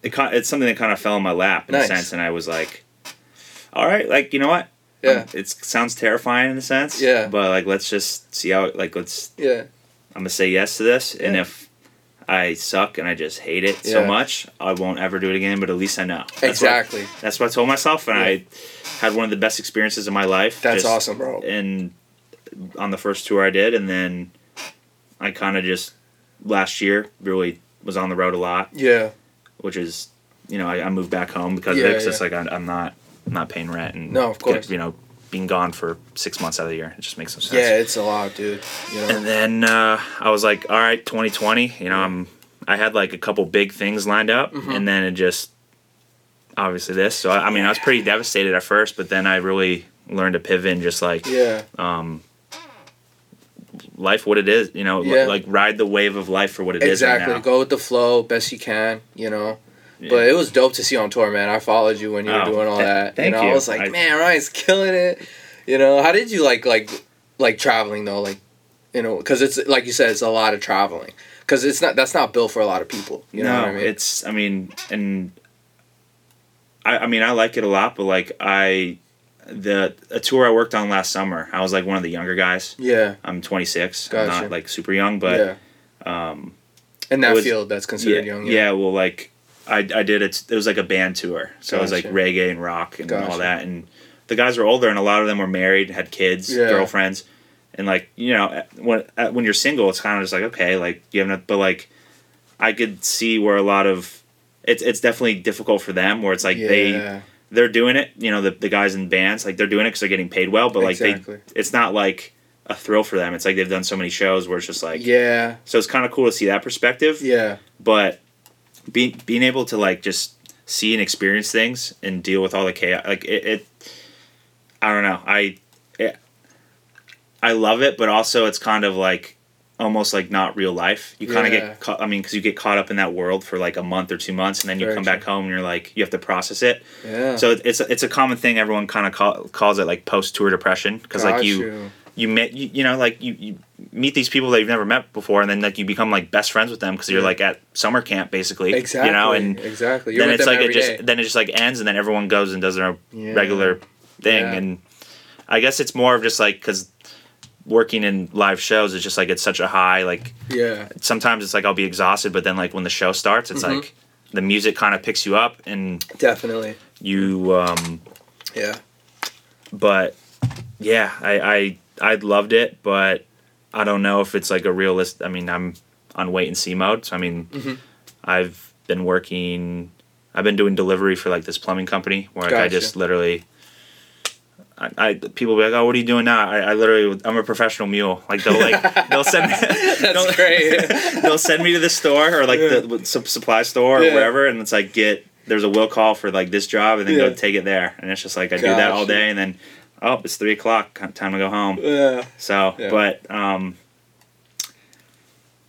it kind it's something that kind of fell in my lap in
Nice.
a sense, and I was like, all right, like you know what.
Yeah.
it sounds terrifying in a sense.
Yeah.
But like, let's just see how. Like, let's.
yeah.
I'm gonna say yes to this, and if I suck and I just hate it so much, I won't ever do it again. But at least I know. That's what-
exactly.
that's what I told myself, and
Yeah.
I had one of the best experiences of my life.
That's
just-
awesome, bro.
And on the first tour I did, and then I kind of just last year really was on the road a lot,
Yeah.
Which is you know I, I moved back home because
Yeah,
of it. 'cause
yeah.
it's like I, I'm not I'm not paying rent and
No, of
get-
course.
you know being gone for six months out of the year it just makes no sense.
Yeah, it's a lot, dude. You know.
And then uh, I was like, all right, 2020. You know, I'm I had like a couple big things lined up,
Mm-hmm.
and then it just obviously this. So I, I mean, I was pretty devastated at first, but then I really learned to pivot and just like
yeah.
um, life what it is. You know,
Yeah.
like ride the wave of life for what it is
Exactly.
right now.
Go with the flow best you can, you know.
Yeah.
But it was dope to see on tour, man. I followed you when you were
Oh,
doing all
th-
that.
thank
you know,
you.
I was like,
I-
man, Ryan's killing it. You know, how did you like like like traveling though? Like, you know, because it's like you said, it's a lot of traveling. Because it's not that's not built for a lot of people. You know
no,
what I mean?
it's I mean, and I I mean I like it a lot, but like I the a tour I worked on last summer, I was like one of the younger guys.
yeah,
I'm 26.
Gotcha.
I'm not like super young, but
yeah.
um,
In that
was-
field, that's
yeah,
considered young.
yeah. yeah, Well, like I I did it. It was like a band tour, so it was like reggae and rock and
Gotcha.
all that. And the guys were older, and a lot of them were married, had kids,
Yeah.
girlfriends, and like you know when when you're single, it's kind of just like okay, like you have no, but like I could see where a lot of it's it's definitely difficult for them where it's like they
Yeah.
They're doing it. You know, the the guys in bands like they're doing it because they're getting paid well, but like
Exactly.
they it's not like a thrill for them. It's like they've done so many shows where it's just like
Yeah.
so it's kind of cool to see that perspective.
Yeah.
But being being able to like just see and experience things and deal with all the chaos like it, it I don't know I it, I love it, but also it's kind of like almost like not real life. You kind of
Yeah.
get caught. I mean, because you get caught up in that world for like a month or two months, and then you
Very
come back home and you're like you have to process it.
Yeah.
So it's it's a common thing. Everyone kind of call, calls it like post tour depression because like
Got
you you met you, you know like you, you meet these people that you've never met before, and then like you become like best friends with them because you're
Yeah.
like at summer camp basically.
Exactly.
You know, and
exactly. You're
then it's like it just
day.
then it just like ends, and then everyone goes and does their
Yeah.
regular thing, and I guess it's more of just like because working in live shows is just like it's such a high like
Yeah.
sometimes it's like I'll be exhausted, but then like when the show starts, it's
Mhm.
like the music kind of picks you up and
Definitely.
you. um
Yeah.
But yeah, I I I loved it, but I don't know if it's like a realist. I mean, I'm on wait and see mode. So I mean,
Mhm.
I've been working. I've been doing delivery for like this plumbing company where like, I just literally. I, I people be like, oh, what are you doing now? I, I literally, I'm a professional mule. Like they'll like they'll send me.
That's
they'll-
great.
they'll send me to the store or like
Yeah.
the sup- supply store or
Yeah.
wherever, and it's like get there's a will call for like this job, and then
Yeah.
go take it there, and it's just like I do that all day, and then oh, it's three o'clock, time to go home.
yeah.
So, but um,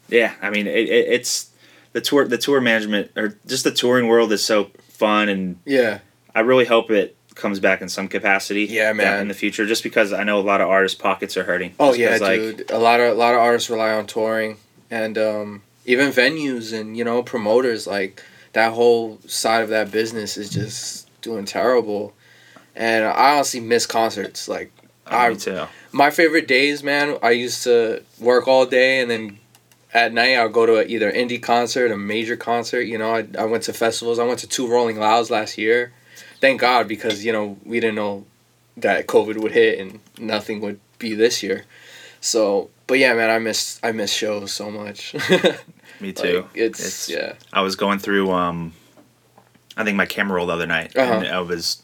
yeah, I mean, it, it, it's the tour, the tour management, or just the touring world is so fun, and
Yeah.
I really hope it comes back in some capacity.
Yeah, man.
In the future, just because I know a lot of artists' pockets are hurting.
Oh yeah,
like,
dude. A lot of a lot of artists rely on touring and um, even venues and you know promoters. Like that whole side of that business is just doing terrible. And I honestly miss concerts. Like
oh,
I
me too.
my favorite days, man. I used to work all day and then at night I'll go to a, either indie concert, a major concert. You know, I, I went to festivals. I went to two Rolling Louds last year. Thank God because you know we didn't know that COVID would hit and nothing would be this year. So, but yeah, man, I miss I miss shows so much.
Me too.
Like, it's,
It's-
yeah.
I was going through um I think my camera roll the other night
Uh-huh.
and I was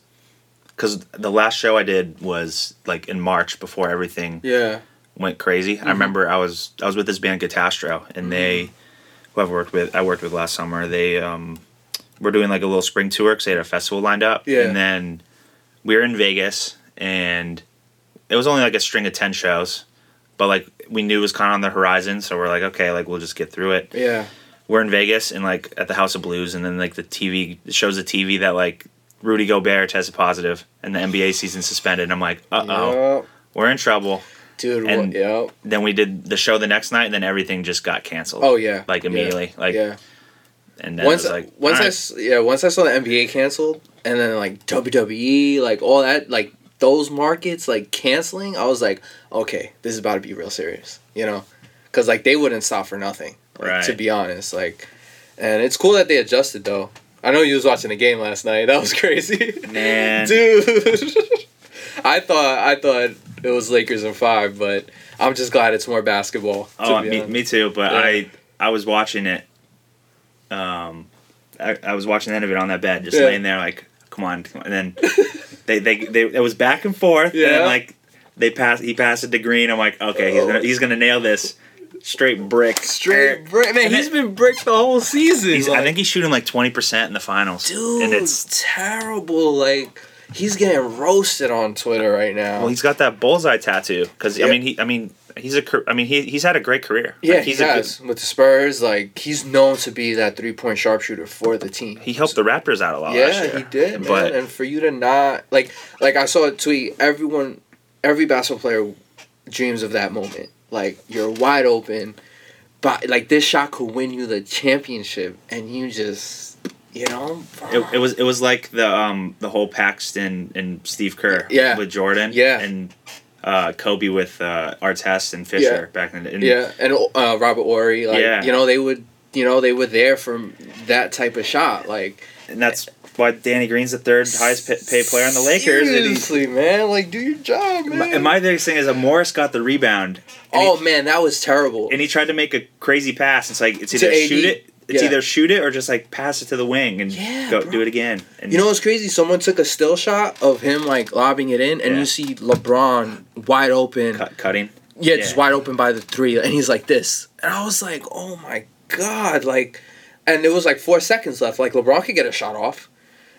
cuz the last show I did was like in March before everything
Yeah.
went crazy.
Mm-hmm.
I remember I was I was with this band Katastro and they who I've worked with I worked with last summer. They um were doing like a little spring tour cuz they had a festival lined up
Yeah.
and then we were in Vegas and it was only like a string of 10 shows. But like we knew it was kind of on the horizon, so we're like, okay, like we'll just get through it
Yeah.
we're in Vegas and like at the House of Blues, and then like the TV shows the TV that like Rudy Gobert tested positive and the NBA season suspended. And I'm like, uh oh,
Yup.
we're in trouble.
Dude,
And-
what, yeah.
Then we did the show the next night, and then everything just got canceled.
Oh yeah.
like
Yeah.
immediately, like
yeah.
And then
once
like
once I yeah once I saw the NBA canceled and then like WWE like all that like those markets like canceling I was like okay this is about to be real serious you know because like they wouldn't stop for nothing like, to be honest like and it's cool that they adjusted though I know you was watching the game last night that was crazy
Man.
dude I thought I thought it was Lakers in five but I'm just glad it's more basketball
oh me, me too. But
Yeah.
I I was watching it. Um, I, I was watching the end of it on that bed, just
Yeah.
laying there like, come on, come on. and then they, they they it was back and forth, and
Yeah.
then like they pass he passed it to Green. I'm like, okay, he's gonna he's gonna nail this straight brick.
straight brick man
And
he's
then-
been bricked the whole season
He's, I think he's shooting like twenty percent in the finals,
Dude,
and it's
terrible. Like he's getting roasted on Twitter right now.
well, he's got that bullseye tattoo because
Yeah.
I mean he I mean he's a I mean he he's had a great career.
yeah,
Like, he's
he
a good-
has with the Spurs. Like he's known to be that three point sharpshooter for the team.
he helped the Raptors out a lot.
yeah, he did, man.
But
and for you to not like, like I saw a tweet. Everyone, every basketball player dreams of that moment. Like you're wide open, but like this shot could win you the championship, and you just, you know,
It, it was it was like the um the whole Paxson and Steve Kerr
Yeah.
with Jordan
Yeah.
and uh, Kobe with uh, Artest and Fisher
Yeah.
back in the and
Yeah, and uh, Robert Horry, like
Yeah.
you know, they would, you know, they were there for that type of shot. Like
and that's why Danny Green's the third highest paid player on the Lakers.
Seriously, man, like do your job, man.
my, and my biggest thing is that Morris got the rebound.
Oh
he,
man, that was terrible.
and he tried to make a crazy pass. It's like it's
To
either shoot it. It's
Yeah.
either shoot it or just like pass it to the wing and
Yeah,
go
bro.
do it again. And
You know what's crazy? Someone took a still shot of him like lobbing it in, and
Yeah.
you see LeBron wide open.
cut, cutting.
Yeah, just wide open by the three, and he's like this, and I was like, oh my god, like, and it was like four seconds left. Like LeBron could get a shot off,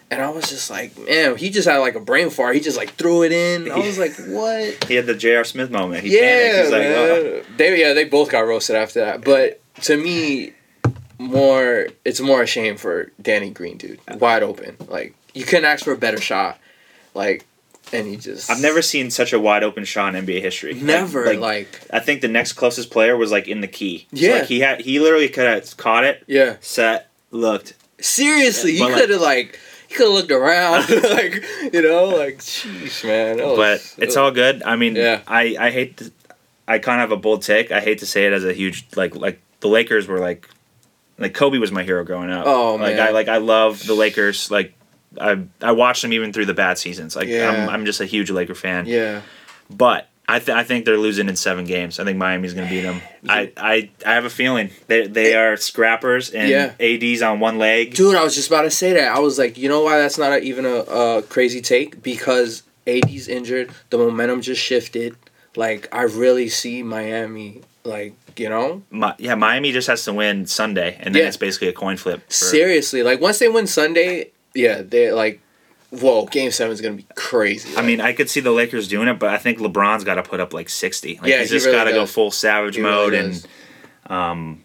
and I was just like, man, he just had like a brain fart. He just like threw it in. I was like, what?
He had the J.R. Smith moment. He
yeah,
panicked. He's like, oh.
They yeah, they both got roasted after that. But to me, more it's more a shame for Danny Green, dude. Wide open, like you couldn't ask for a better shot, like, and he just.
I've never seen such a wide open shot in NBA history.
Never
Like,
like,
I think the next closest player was like in the key. So,
Yeah.
like, he had he literally could have caught it,
yeah.
set, looked.
Seriously, he could have like he could have looked around, like you know, like sheesh, man. That
but
was-
it's all good. I mean,
Yeah.
I I hate. To, I kind of have a bold take. I hate to say it as a huge like like the Lakers were like like Kobe was my hero growing up.
Oh,
like
man.
I like I love the Lakers. Like I I watched them even through the bad seasons. Like
Yeah.
I'm I'm just a huge Laker fan.
Yeah,
But I th- I think they're losing in seven games. I think Miami's going to beat them. I, I I have a feeling they they are scrappers and
Yeah.
AD's on one leg.
dude, I was just about to say that. I was like, you know why that's not a, even a, a crazy take because AD's injured, the momentum just shifted. Like I really see Miami, like you know,
Mi- yeah, Miami just has to win Sunday, and then
Yeah.
it's basically a coin flip. for-
seriously. Like once they win Sunday, yeah, they like, whoa, Game Seven is gonna be crazy.
I mean, I could see the Lakers doing it, but I think LeBron's got to put up like sixty. Like,
Yeah,
he's
he
just
really
got to go
does.
full savage
He really
mode,
does.
and um,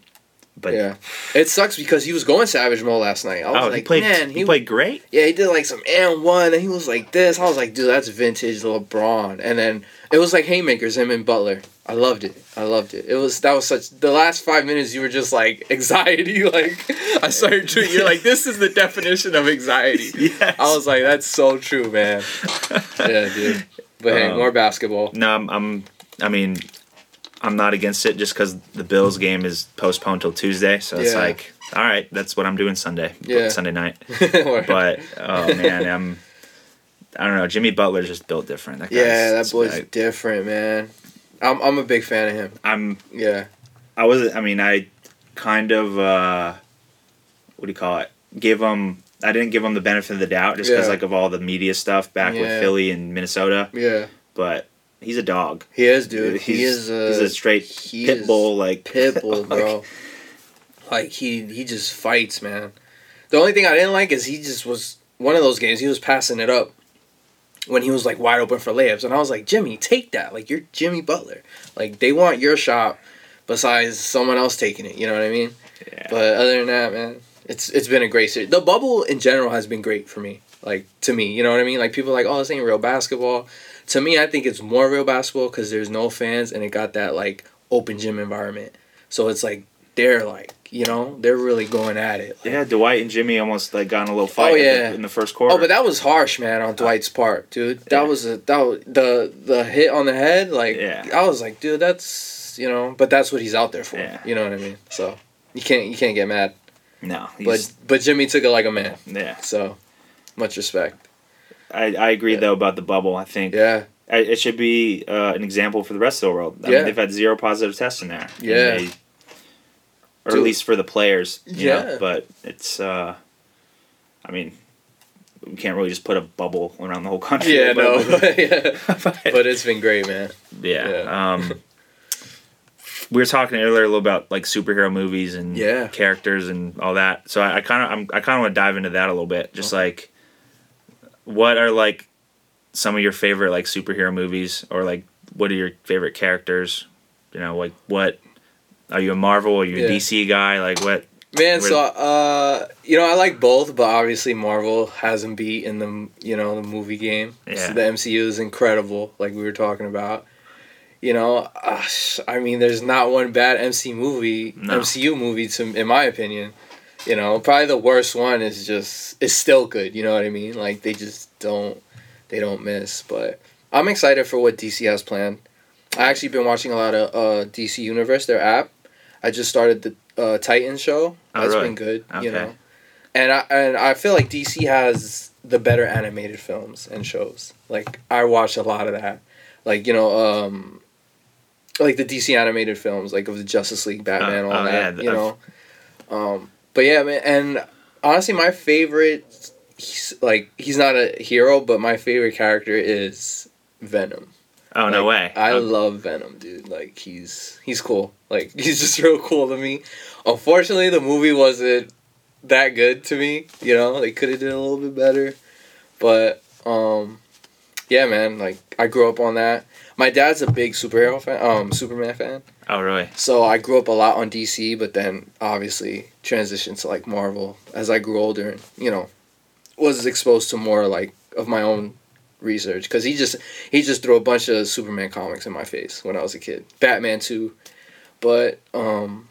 but
yeah, it sucks because he was going savage mode last night. I was
oh,
like,
he played
man,
he, played great.
Yeah, he did like some and one, and he was like this. I was like, dude, that's vintage LeBron. And then it was like haymakers, him and Butler. I loved it. I loved it. It was that was such the last five minutes. You were just like anxiety. Like I saw your tweet. You're like, this is the definition of anxiety.
Yes.
I was like, that's so true, man. Yeah, dude. But hey,
Um,
more basketball.
No, I'm, I'm. I mean, I'm not against it just because the Bills game is postponed till Tuesday. So it's
Yeah.
like, all right, that's what I'm doing Sunday.
Yeah.
Sunday night.
But
oh man, I'm. I don't know. Jimmy Butler's just built different. That guy's,
yeah, that boy's different, man. I'm I'm a big fan of him.
I'm.
Yeah.
I was. I mean, I kind of. uh What do you call it? Give him. I didn't give him the benefit of the doubt just because
Yeah.
like of all the media stuff back with Philly and Minnesota.
Yeah.
But he's a dog.
He is, dude.
He's,
he is a
he's a straight
he
pit bull. Like
pit bull, bro. like he he just fights, man. The only thing I didn't like is he just was one of those games. He was passing it up when he was like wide open for layups, and I was like, Jimmy, take that. Like you're Jimmy Butler. Like they want your shot, besides someone else taking it. You know what I mean?
Yeah.
But other than that, man, it's it's been a great series. The bubble in general has been great for me. Like to me, you know what I mean? Like people are like, oh, this ain't real basketball. To me, I think it's more real basketball because there's no fans and it got that like open gym environment. So it's like they're like, you know, they're really going at it.
Yeah, Dwight and Jimmy almost like got in a little fight
Oh,
the-
yeah.
in the first quarter.
Oh, but that was harsh, man, on Dwight's part, dude. That
Yeah.
was a that was, the the hit on the head. Like,
Yeah.
I was like, dude, that's you know, but that's what he's out there for.
Yeah.
You know what I mean? So you can't you can't get mad.
no,
But
he's,
but Jimmy took it like a man.
yeah.
So much respect.
I, I agree
Yeah.
though about the bubble. I think
Yeah.
I- it should be uh, an example for the rest of the world. I
Yeah.
mean, they've had zero positive tests in there.
Yeah.
Or
Dude.
at least for the players. You
Yeah.
Know? But it's. Uh, I mean, we can't really just put a bubble around the whole country.
Yeah,
but,
no. yeah.
but-
But it's been great, man.
yeah.
Yeah.
Um, we were talking earlier a little about like superhero movies and
Yeah.
characters and all that. So I kind of I'm I kind of want to dive into that a little bit. Just
Okay.
like, what are like some of your favorite like superhero movies, or like what are your favorite characters? You know, like what are you a Marvel? Or are you a
Yeah.
DC guy? Like what?
Man, so uh, you know, I like both, but obviously Marvel hasn't beat in the you know the movie game.
Yeah.
So the MCU is incredible, like we were talking about. You know, uh, I mean, there's not one bad MC movie,
No.
MCU movie to, in my opinion. You know, probably the worst one is just is still good. You know what I mean? Like they just don't they don't miss. But I'm excited for what DC has planned. I actually been watching a lot of uh, DC Universe, their app. I just started the uh, Titan show.
Oh,
That's
really?
been good. You know, and I and I feel like DC has the better animated films and shows. Like I watch a lot of that. Like you know, um, like the DC animated films, like of the Justice League, Batman,
Oh,
all
oh,
that.
yeah,
you know, um, But yeah, man, and honestly, my favorite, he's, like he's not a hero, but my favorite character is Venom.
Oh no way!
I
Oh,
love Venom, dude. Like he's he's cool. Like he's just real cool to me. Unfortunately, the movie wasn't that good to me. You know, they could have did a little bit better. But um, yeah, man. Like I grew up on that. My dad's a big superhero fan, um, Superman fan.
oh really?
So I grew up a lot on DC, but then obviously transitioned to like Marvel as I grew older and you know was exposed to more like of my own research because he just he just threw a bunch of Superman comics in my face when I was a kid. Batman too, but um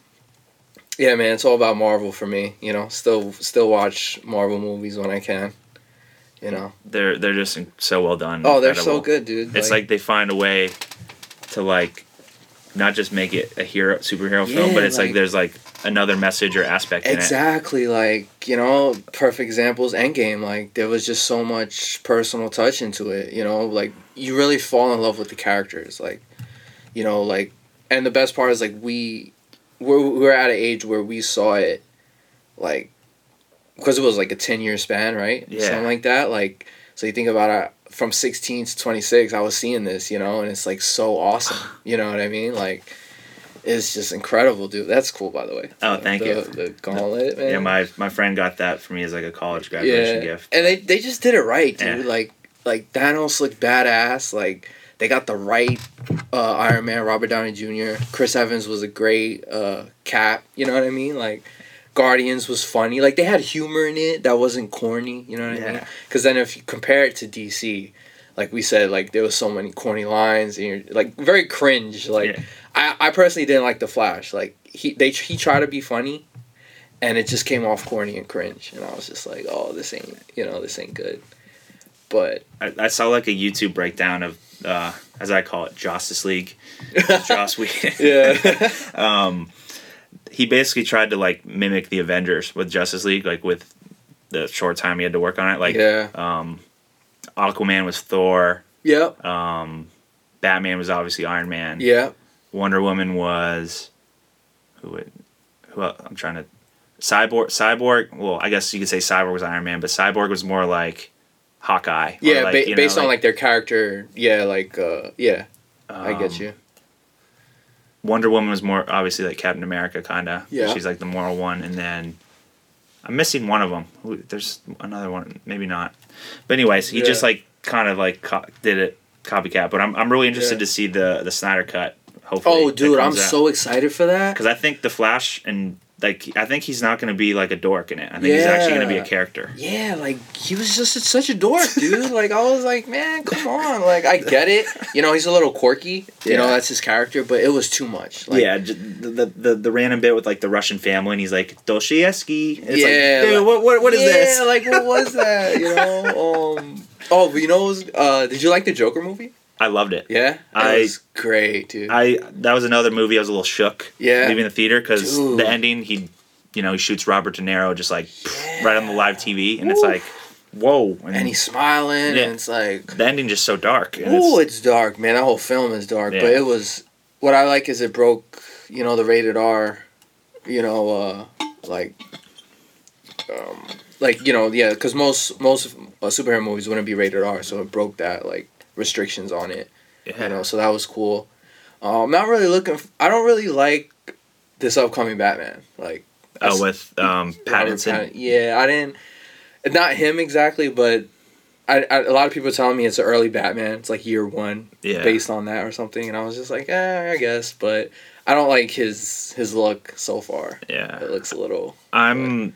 yeah, man, it's all about Marvel for me. You know, still still watch Marvel movies when I can. You know,
They're they're just so well done.
oh, they're so good, dude.
It's like they find a way to like not just make it a hero superhero film, but it's like,
like-
there's like another message or aspect.
Exactly, like you know, perfect examples. Endgame, like there was just so much personal touch into it. You know, like you really fall in love with the characters. Like, you know, like, and the best part is like we, we're we're at an age where we saw it, like, because it was like a ten year span, right?
Yeah.
Something like that. Like, so you think about it. From sixteen to twenty six, I was seeing this, you know, and it's like so awesome. You know what I mean? Like, it's just incredible, dude. That's cool, by the way.
Oh, thank
The-
you.
The gauntlet, man.
Yeah, my my friend got that for me as like a college graduation gift.
And they they just did it right, dude.
Yeah.
Like like Thanos looked badass. Like they got the right uh, Iron Man, Robert Downey Jr. Chris Evans was a great uh, Cap. You know what I mean? Like Guardians was funny. Like they had humor in it that wasn't corny. You know what I mean?
Yeah.
Because then if you compare it to DC. Like we said, like there was so many corny lines, and you're like very cringe. Like
Yeah.
I, I personally didn't like the Flash. Like he they he tried to be funny, and it just came off corny and cringe, and I was just like, oh, this ain't you know this ain't good. But
I, I saw like a YouTube breakdown of uh, as I call it, Justice League. Joss Whedon.
yeah,
um, he basically tried to like mimic the Avengers with Justice League, like with the short time he had to work on it. Like,
yeah,
um, Aquaman was Thor.
yep,
Um, Batman was obviously Iron Man.
yeah,
Wonder Woman was who? Would, who? I'm trying to. Cyborg. Cyborg. Well, I guess you could say Cyborg was Iron Man, but Cyborg was more like Hawkeye.
yeah.
like,
ba-
you know,
based on like their character, yeah, like uh, yeah, I get
um,
you.
Wonder Woman was more obviously like Captain America, kind of.
Yeah.
She's like the moral one, and then I'm missing one of them. There's another one, maybe not. But anyways, he just like kind of like co- did it copycat. But I'm I'm really interested
Yeah.
to see the the Snyder cut. Hopefully.
Oh, dude, I'm so excited for that.
because I think the Flash and like I think he's not going to be like a dork in it. I think he's actually going to be a character.
Yeah, like he was just such a dork, dude. like I was like, man, come on. Like I get it. You know, he's a little quirky. You know, that's his character, but it was too much. Like,
yeah, the, the the the random bit with like the Russian family, and he's like Dostoevsky. It's
Yeah,
like, dude,
like-
what what what is
yeah,
this?
Yeah, like what was that? You know. Um. Oh, but you know, was, uh, did you like the Joker movie?
I loved it.
Yeah,
I-
was great, dude.
I that was another movie I was a little shook
yeah,
leaving the theater because the ending he, you know, he shoots Robert De Niro just like right on the live TV, and it's like, whoa,
and he's smiling,
Yeah.
and it's like,
the ending just so dark.
Oh,
it's,
it's dark, man. That whole film is dark,
Yeah.
but it was. What I like is it broke, you know, the rated R, you know, uh, like, um, like you know, yeah, because most most uh, superhero movies wouldn't be rated R, so it broke that like restrictions on it.
yeah.
you know so that was cool um, i'm not really looking f- i don't really like this upcoming batman like
oh, with um,
Robert
Pattinson.
Yeah i didn't not him exactly but I, I a lot of people telling me it's an early batman it's like year one
Yeah.
based on that or something and i was just like eh, i guess but i don't like his his look so far
Yeah,
it looks a little
I'm.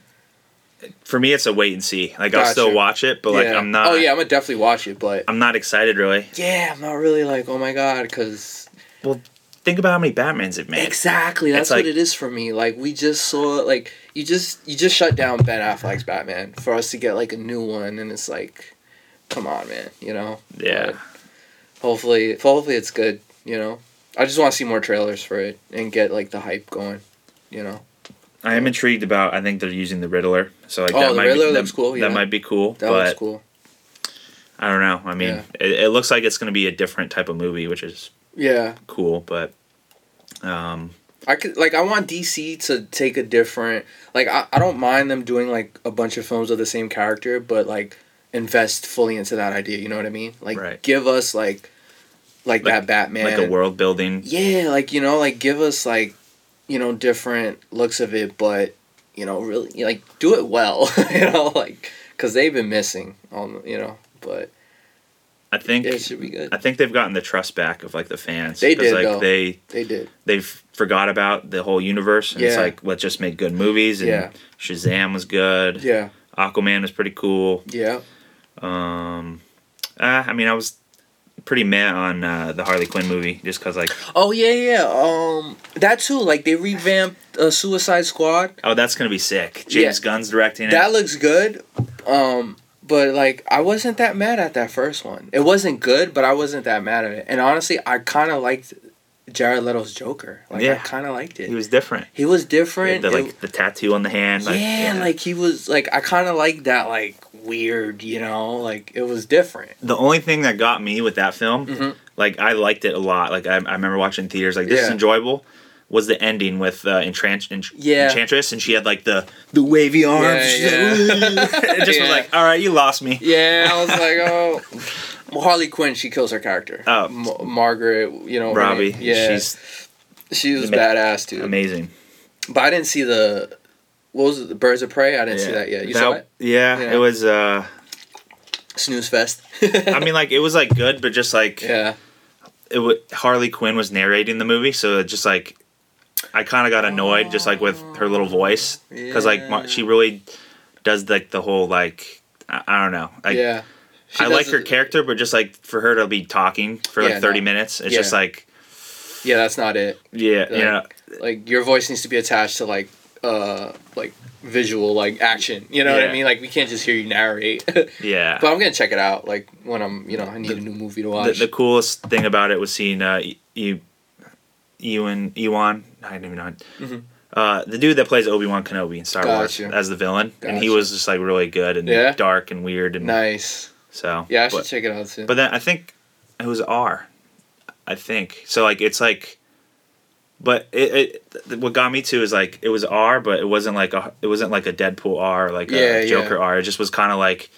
For me, it's a wait and see. Like I'll still watch it, but like
yeah.
I'm not.
oh yeah i'm gonna definitely watch it but
I'm not excited really.
yeah i'm not really like oh my god because Well,
Think about how many Batmans it made.
Exactly. That's
like-
what it is for me. Like we just saw like you just you just shut down Ben Affleck's Batman for us to get like a new one and it's like come on man, you know?
Yeah.
But hopefully hopefully it's good, you know. I just want to see more trailers for it and get like the hype going, you know.
I am intrigued about. I think they're using the Riddler, so like
Oh,
that
the
might
Riddler
be, that,
looks cool, yeah.
That might be cool,
That was cool.
I don't know. I mean,
Yeah.
it, it looks like it's going to be a different type of movie, which is
Yeah.
cool. But um,
I could like I want DC to take a different like I, I don't mind them doing like a bunch of films of the same character, but like invest fully into that idea. You know what I mean? Like
Right.
give us like like,
Like-
that Batman.
like a world building.
Yeah, like you know, like give us like you know different looks of it, but you know really like do it well. you know, like because they've been missing on you know, but
I think
it should be good.
I think they've gotten the trust back of like the fans.
They did,
like
though.
they
They did.
they've forgot about the whole universe and it's
Yeah.
like let's just make good movies and
Yeah.
Shazam was good.
Yeah.
Aquaman was pretty cool.
Yeah.
Um uh, I mean I was pretty mad on uh, the Harley Quinn movie just cuz like
Oh yeah, yeah. Um, that too. Like they revamped uh, Suicide Squad.
oh that's going to be sick. James
Yeah.
Gunn's directing it.
That looks good. Um, but like I wasn't that mad at that first one. It wasn't good, but I wasn't that mad at it. And honestly, I kind of liked Jared Leto's Joker. Like I kind of liked it.
he was different.
He was
He
different.
the,
It-
like the tattoo on the hand like,
yeah, like he was like I kind of like that like weird, you know, like it was different.
the only thing that got me with that film,
Mhm.
like I liked it a lot. Like I, I remember watching theaters. Like this is enjoyable. Was the ending with uh, Entrant-
Yeah.
Enchantress and she had like the the wavy arms.
Yeah, yeah.
it just
Yeah.
was like, all right, you lost me.
Yeah, I was like, oh. Well, Harley Quinn, she kills her character.
Oh.
M- Margaret, you know.
Robbie,
Yeah,
she's
she was badass too.
amazing.
But I didn't see the what was it, the Birds of Prey? I didn't see that yet. You saw it?
Yeah, it was. uh
Snooze Fest.
I mean, like it was like good, but just like
yeah.
it. W- Harley Quinn was narrating the movie, so it just like I kind of got annoyed, just like with her little voice, because like she really does like the whole like I, I don't know. Like,
yeah. She
I like her character, but just like for her to be talking for like
Yeah,
thirty
no.
minutes, it's
Yeah.
just like
Yeah, that's not it.
yeah,
Like-
yeah,
Like your voice needs to be attached to like uh like visual like action. You know what I mean? Like we can't just hear you narrate.
yeah.
but I'm gonna check it out. Like when I'm you know I need a new movie to
the,
watch.
the coolest thing about it was seeing uh, you, Ewan, Ewan, I don't even know.
Mhm.
Uh, the dude that plays Obi Wan Kenobi in Star
Gotcha.
Wars as the villain, and he was just like really good and
Yeah?
dark and weird and
nice.
so.
Yeah, I should
but,
check it out soon.
but then I think it was R. I think so. Like it's like, but it, it what got me to is like it was R, but it wasn't like a it wasn't like a Deadpool R, like
Yeah,
a
yeah.
Joker R. It just was kind of like,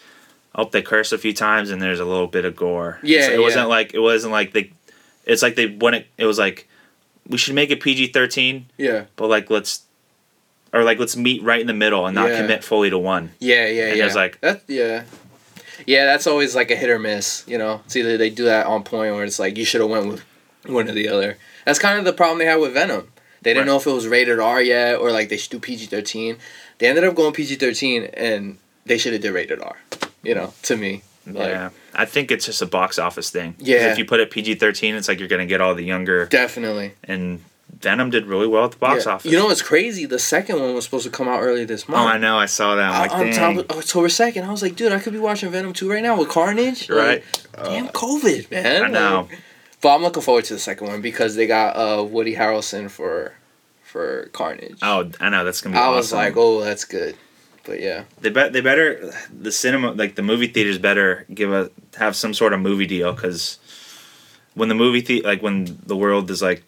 oh, they curse a few times and there's a little bit of gore.
Yeah,
So it wasn't like it wasn't like they. It's like they when it it was like, we should make it PG thirteen,
yeah.
but like let's. Or like let's meet right in the middle and not
Yeah.
commit fully to one.
Yeah, yeah,
And
yeah.
it's like-
that. Yeah, yeah. That's always like a hit or miss. You know, it's either they do that on point, or it's like you should have went with one or the other. That's kind of the problem they had with Venom. They didn't
Right.
know if it was rated R yet, or like they should do PG thirteen. They ended up going PG thirteen, and they should have did rated R. You know, to me. Like,
yeah, I think it's just a box office thing.
Yeah.
if you put it PG thirteen, it's like you're gonna get all the younger.
Definitely.
And Venom did really well at the box
Yeah.
office.
You know what's crazy? The second one was supposed to come out early this month. Oh.
I know. I saw that. I'm like,
on top of October second, I was like, dude, I could be watching Venom two right now with Carnage.
Right.
Like, damn COVID, man.
I know.
Like, but I'm looking forward to the second one because they got uh, Woody Harrelson for for Carnage.
Oh, I know. That's gonna be.
I
awesome.
was like, oh, that's good. But yeah,
they bet they better the cinema like the movie theaters better give a have some sort of movie deal because when the movie the like when the world is like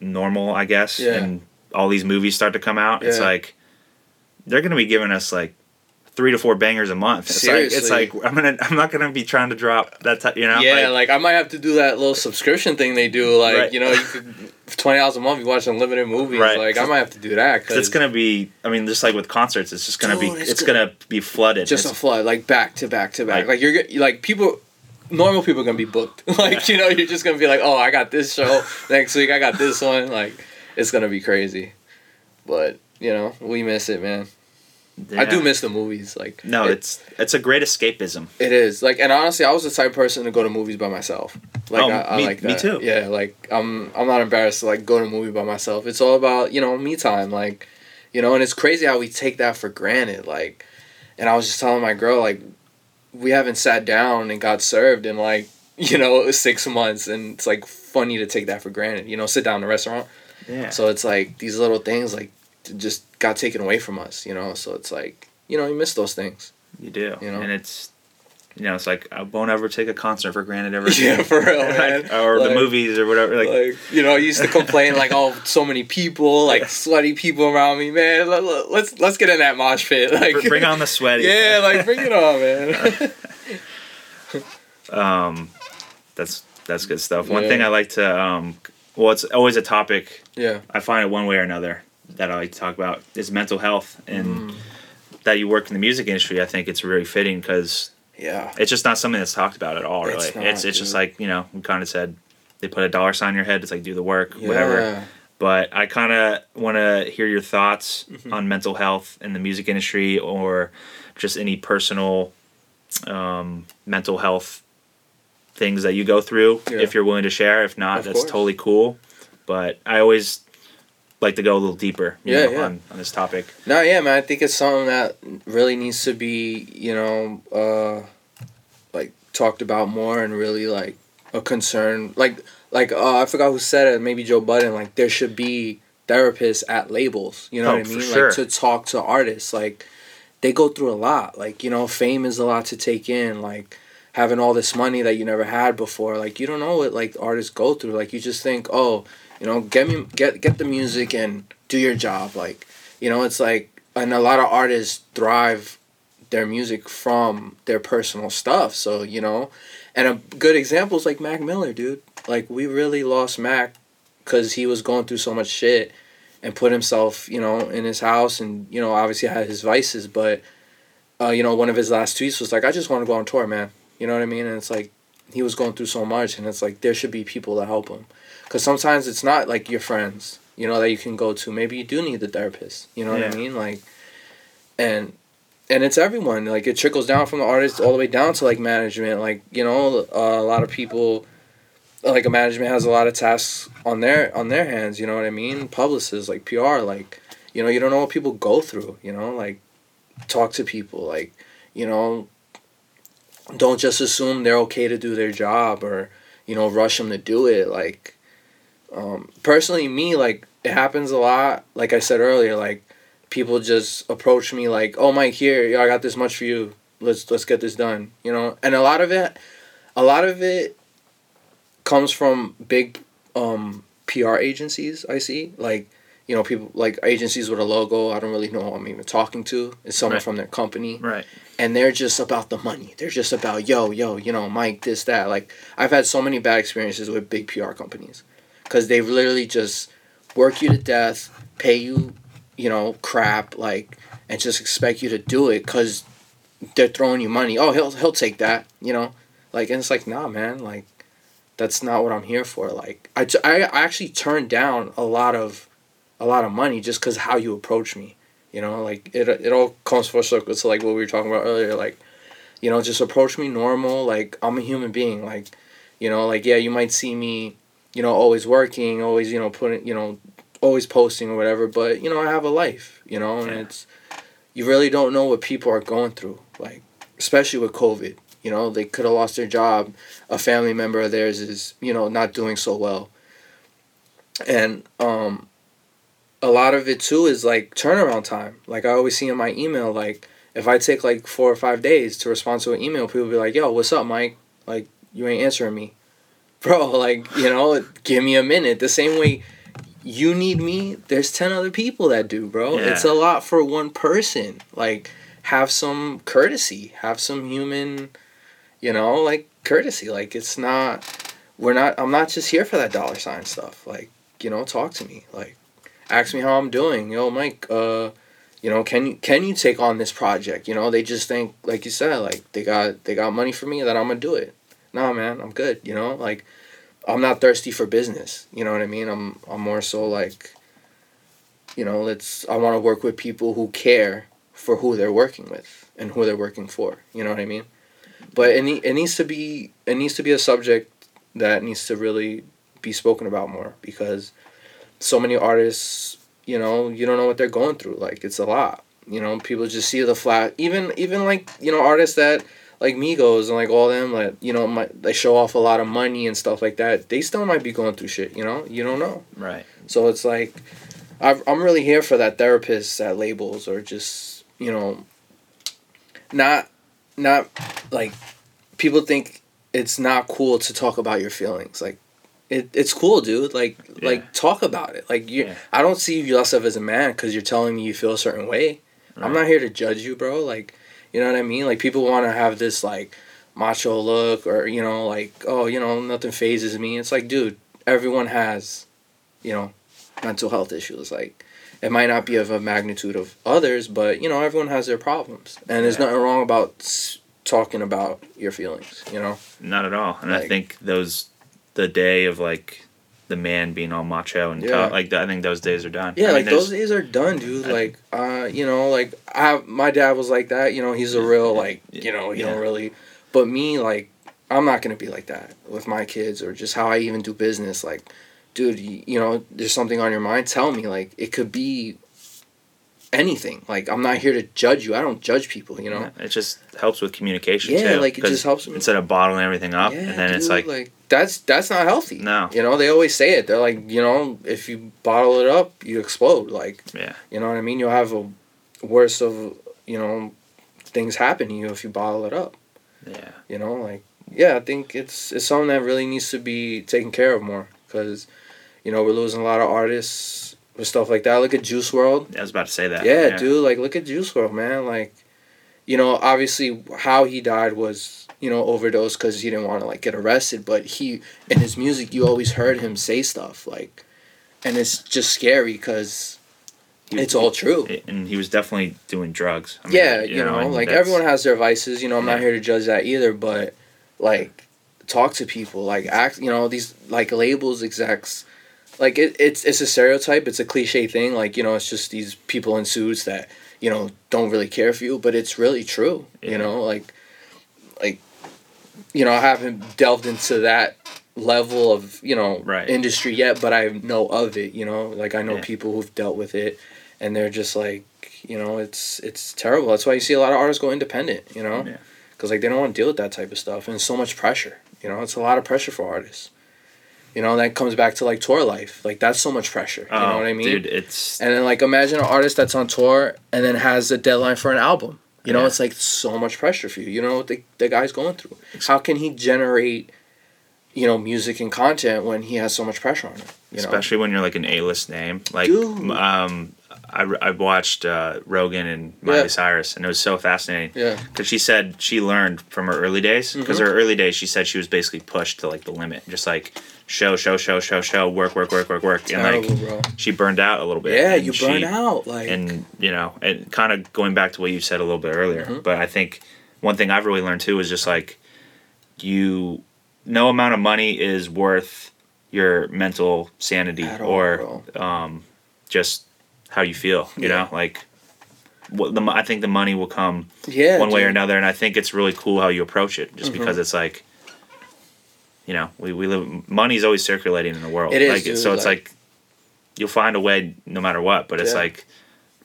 normal, I guess,
Yeah.
and all these movies start to come out,
yeah.
it's like they're gonna be giving us like three to four bangers a month. It's like it's like I'm gonna I'm not gonna be trying to drop that type, you know.
yeah.
Like,
Like, I might have to do that little subscription thing they do. Like
Right.
you know, you could twenty dollars a month you watch unlimited movies.
Right.
Like I might have to do that
'cause it's gonna be. I mean, just like with concerts, it's just gonna
Dude,
be.
it's
It's,
gonna-
gonna be flooded.
just a flood, like back to back to back.
Like-
Like, you're like people, normal people are gonna be booked. like you know, you're just gonna be like, oh, I got this show next week. I got this one. Like it's gonna be crazy. But you know, we miss it, man. I do miss the movies. Like
No,
it,
it's it's a great escapism.
it is like, and honestly, I was the type of person to go to movies by myself. Like
Oh,
I, I
me-
like
me too.
Yeah, like I'm I'm not embarrassed to like go to a movie by myself. It's all about you know me time. Like, you know, and it's crazy how we take that for granted. Like, and I was just telling my girl like, we haven't sat down and got served in like you know six months, and it's like funny to take that for granted. You know, sit down in a restaurant.
Yeah.
So it's like these little things like just got taken away from us. You know, so it's like you know you miss those things.
You do,
You know?
and it's you know, it's like I won't ever take a concert for granted ever.
Yeah, for real, man.
Or
Like-
the movies or whatever. Like,
like you know, I used to complain like, oh, so many people, like sweaty people around me, man. Let, let- let's let's get in that mosh pit, like
bring on the sweaty.
yeah, like bring it on, man.
Um, that's that's good stuff. One
Yeah.
thing I like to um, well, it's always a topic
yeah,
I find it one way or another that I like to talk about is mental health and
Mm.
that you work in the music industry. I think it's really fitting because
yeah,
it's just not something that's talked about at all. Really,
It's
it's
not,
it's, just like you know we kind of said they put a dollar sign on your head. It's like do the work,
yeah.
whatever. But I kind of want to hear your thoughts
Mm-hmm.
on mental health in the music industry or just any personal um, mental health things that you go through.
Yeah.
If you're willing to share, if not,
Of
that's
course.
totally cool. But I always like to go a little deeper, you
Yeah,
know,
yeah.
on, on this topic.
No, yeah, man. I think it's something that really needs to be, you know, uh, like talked about more and really like a concern. Like, like uh, I forgot who said it. Maybe Joe Budden. Like, there should be therapists at labels. You know
Oh,
what I mean?
sure.
Like to talk to artists. Like, they go through a lot. Like, you know, fame is a lot to take in. Like. Having all this money that you never had before, like you don't know what like artists go through. Like you just think, oh, you know, get me get get the music and do your job. Like you know, it's like, and a lot of artists thrive their music from their personal stuff. So, you know, and a good example is like Mac Miller, dude. Like, we really lost Mac because he was going through so much shit and put himself, you know, in his house and, you know, obviously had his vices. But, uh, you know, one of his last tweets was like, I just want to go on tour, man. You know what I mean? And it's like, he was going through so much and it's like, there should be people to help him. Because sometimes it's not like your friends, you know, that you can go to. Maybe you do need the therapist. You know what I mean? Like, and and it's everyone. Like it trickles down from the artist all the way down to like management. Like you know, uh, a lot of people, like a management has a lot of tasks on their on their hands. You know what I mean? Publicists, like PR, like you know, you don't know what people go through. You know, like talk to people. Like you know, don't just assume they're okay to do their job or you know rush them to do it. Like um, personally, me like it happens a lot. Like I said earlier, like people just approach me like, "Oh, Mike, here, yeah, I got this much for you. Let's let's get this done." You know, and a lot of it, a lot of it comes from big um, PR agencies. I see, like you know, people like agencies with a logo. I don't really know who I'm even talking to. It's someone
Right.
from their company
Right.
and they're just about the money. They're just about yo, yo, you know, Mike, this, that. Like I've had so many bad experiences with big PR companies, because they literally just work you to death, pay you, you know, crap, like, and just expect you to do it because they're throwing you money. Oh, he'll he'll take that, you know, like, and it's like, nah, man, like, that's not what I'm here for. Like, I, t- I I actually turned down a lot of, a lot of money just because how you approach me. You know, like it it all comes full circle to like what we were talking about earlier. Like, you know, just approach me normal. Like I'm a human being. Like, you know, like yeah, you might see me, you know, always working, always you know putting, you know, always posting or whatever. But you know, I have a life. You know, and
Yeah.
it's you really don't know what people are going through. Like, especially with COVID. You know, they could have lost their job. A family member of theirs is you know not doing so well. And um, a lot of it too is like turnaround time. Like I always see in my email, like if I take like four or five days to respond to an email, people be like, "Yo, what's up, Mike? Like you ain't answering me, bro. Like you know, give me a minute." The same way you need me, there's ten other people that do, bro.
Yeah.
It's a lot for one person. Like have some courtesy, have some human, you know, like courtesy. Like it's not. We're not. I'm not just here for that dollar sign stuff. Like you know, talk to me. Like ask me how I'm doing. Yo, Mike, uh, you know, can you can you take on this project? You know, they just think like you said, like they got they got money for me that I'm gonna do it. Nah, man, I'm good. You know, like I'm not thirsty for business. You know what I mean? I'm I'm more so like, you know, let's I want to work with people who care for who they're working with and who they're working for. You know what I mean? But it, it needs to be it needs to be a subject that needs to really be spoken about more because so many artists, you know, you don't know what they're going through. Like it's a lot. You know, people just see the flat. Even even like you know artists that like Migos and like all them like you know might they show off a lot of money and stuff like that. They still might be going through shit. You know, you don't know.
Right.
So it's like, I've, I'm really here for that therapist at labels or just you know, not, not like people think it's not cool to talk about your feelings. Like, it, it's cool, dude. Like,
Yeah.
like talk about it. Like, you,
Yeah.
I don't see you yourself as a man because you're telling me you feel a certain way. I'm not here to judge you, bro. Like, you know what I mean? Like, people want to have this like macho look, or you know, like, oh, you know, nothing phases me. It's like, dude, everyone has, you know, mental health issues. Like, it might not be of a magnitude of others, but you know, everyone has their problems, and there's nothing wrong about s- talking about your feelings. You know?
Not at all. And I think those, the day of like the man being all macho and
Yeah.
tough, like I think those days are done.
Yeah,
I mean,
like those days are done, dude.
I-
Like, uh, you know, like I, my dad was like that. You know, he's a real like, you know, he
Yeah.
don't really. But me, like, I'm not gonna be like that with my kids or just how I even do business. Like, dude, you, you know, there's something on your mind. Tell me. Like, it could be anything. Like, I'm not here to judge you. I don't judge people. You know.
Yeah, it just helps with communication.
Yeah,
too,
like, it just helps me-
instead of bottling everything up,
Yeah,
and then it's
dude,
like,
that's that's not healthy.
No.
You know, they always say it. They're like, you know, if you bottle it up, you explode. Like,
yeah,
you know what I mean? You'll have a worse of, you know, things happen to you if you bottle it up.
yeah,
You know, like yeah, I think it's it's something that really needs to be taken care of more because, you know, we're losing a lot of artists with stuff like that. Look at Juice WRLD.
I was about to say that.
Yeah, dude, like look at Juice WRLD, man. Like, you know, obviously how he died was you know overdose because he didn't want to like get arrested, but he in his music you always heard him say stuff like, and it's just scary because it's all true.
and he was definitely doing drugs. I mean,
yeah, you, know,
and
like everyone has their vices. You know, I'm not here to judge that either, but like, talk to people. Like, act. You know, these like labels execs. Like it, it's it's a stereotype. It's a cliche thing. Like you know, it's just these people in suits that you know don't really care for you, but it's really true.
Yeah.
You know, like, you know, I haven't delved into that level of you know
Right.
industry yet, but I know of it. You know, like I know
Yeah.
people who've dealt with it, and they're just like, you know, it's it's terrible. That's why you see a lot of artists go independent. You know,
Yeah.
because like they don't want to deal with that type of stuff, and so much pressure. You know, it's a lot of pressure for artists. You know, that comes back to like tour life. Like that's so much pressure. You know
Oh,
what I mean?
dude? It's
And then like imagine an artist that's on tour and then has a deadline for an album. You know,
Yeah.
it's like so much pressure for you. You know what the, the guy's going through. How can he generate, you know, music and content when he has so much pressure on him? You know?
especially when you're like an A-list name. Like,
Dude.
um, I, I watched uh, Rogan and Miley
Yeah.
Cyrus, and it was so fascinating.
Yeah.
Because she said she learned from her early days. Because
Mhm.
her early days, she said she was basically pushed to like the limit, just like show, show, show, show, show, work, work, work, work, work, and
Terrible,
like
bro.
she burned out a little bit.
Yeah,
and
you
she-
burn out. Like
and you know and kind of going back to what you said a little bit earlier
Mhm.
but i think one thing i've really learned too is just like you no amount of money is worth your mental sanity
At all,
or um, just how you feel you
Yeah.
know like what the, i think the money will come
yeah,
one way or another and i think it's really cool how you approach it just
Mhm.
because it's like you know we, we live money's always circulating in the world
It is,
like
dude,
so it's
like-
like, you'll find a way no matter what but it's
Yeah.
like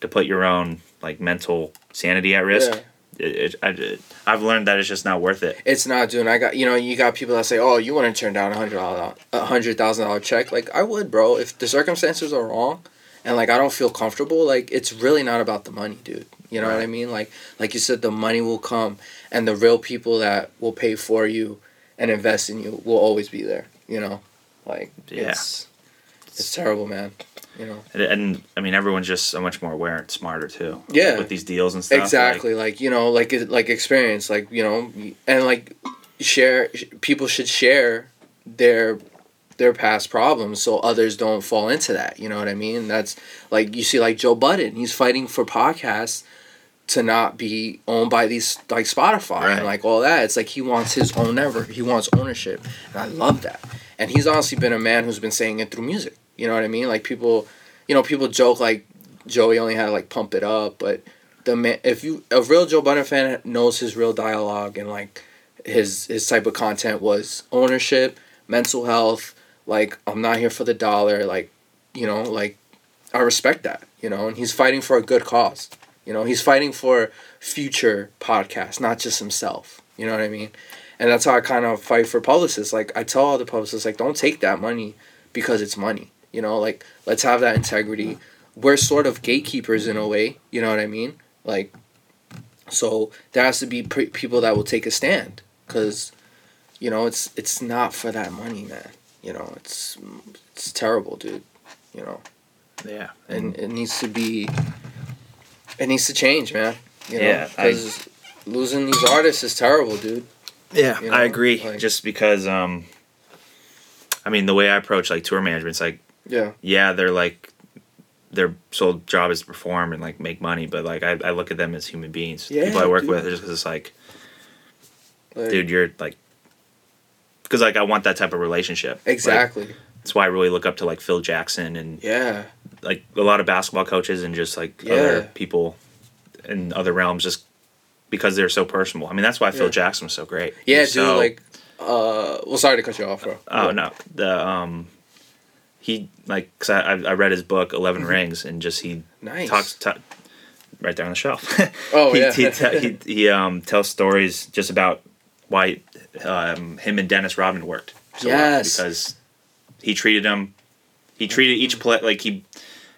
to put your own like mental sanity at risk
Yeah.
it, it, I, i've learned that it's just not worth it
It's not, dude. I got you know you got people that say, "Oh, you want to turn down a hundred dollar, a hundred thousand dollar check?" Like I would, bro. If the circumstances are wrong, and like I don't feel comfortable, like it's really not about the money, dude. You know what I mean? Like like you said, the money will come, and the real people that will pay for you and invest in you will always be there. You know, like
Yeah.
it's it's terrible, man. You know.
and, and i mean everyone's just so much more aware and smarter too
Yeah.
Like, with these deals and stuff like-
exactly like, you know like it- like experience like you know and like share people should share their their past problems so others don't fall into that you know what i mean? That's like you see like joe budden he's fighting for podcasts to not be owned by these like spotify
Right.
and like all that. It's like he wants his own network he wants ownership and i love that. And he's honestly been a man who's been saying it through music you know what i mean? Like people you know people joke like joey only had to like pump it up but the man if you a real joe budden fan knows his real dialogue and like his his type of content was ownership mental health like i'm not here for the dollar like you know like i respect that you know and he's fighting for a good cause. You know he's fighting for future podcasts not just himself you know what i mean? And that's how i kind of fight for publicists. Like i tell all the publicists like don't take that money because it's money you know? Like let's have that integrity. We're sort of gatekeepers in a way you know what i mean? Like so there has to be pre- people that will take a stand because you know it's it's not for that money man you know it's it's terrible dude you know
Yeah.
and it needs to be it needs to change man you know
Yeah,
because losing these artists is terrible dude
Yeah,
you
I agree.
like-
just because, um, I mean, the way I approach like tour management, it's like,
yeah
yeah, they're like, their sole job is to perform and like make money, but like I, I look at them as human beings.
Yeah,
People I work
dude.
with, just because it's like,
like,
dude, you're like, because like I want that type of relationship. Like,
exactly
that's why I really look up to like Phil Jackson and
yeah
like a lot of basketball coaches and just like
Yeah.
other people in other realms, just because they're so personal. I mean, that's why Phil
Yeah.
Jackson was so great.
yeah dude
so-
like uh well sorry to cut you off bro
Oh no, the um, he like cause I I read his book 11 Rings and just he
Mm-hmm. nice
talks ta right there on the shelf.
Oh,
he,
yeah.
he, te- he he um tells stories just about why um him and Dennis Rodman worked. so
Yes.
because he treated him, he treated each play like he.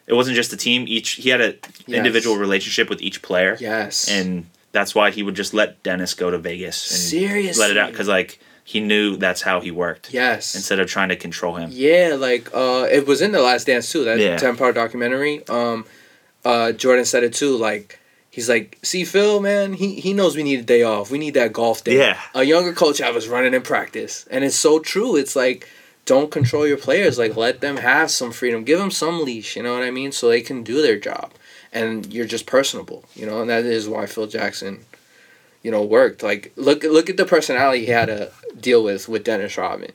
It wasn't just a team. Each he had an
Yes.
individual relationship with each player,
yes
and that's why he would just let Dennis go to Vegas and
seriously
let it out because like he knew that's how he worked
yes
instead of trying to control him.
Yeah, like uh, it was in the Last Dance too. That
Yeah.
ten part documentary. Um, uh, Jordan said it too. Like he's like, see Phil, man, he he knows we need a day off. We need that golf day.
Yeah.
A younger coach I was running in practice, and it's so true. It's like don't control your players. Like let them have some freedom. Give them some leash. You know what I mean? So they can do their job, and you're just personable. You know, and that is why Phil Jackson. You know, worked like look look at the personality he had to deal with with Dennis Rodman,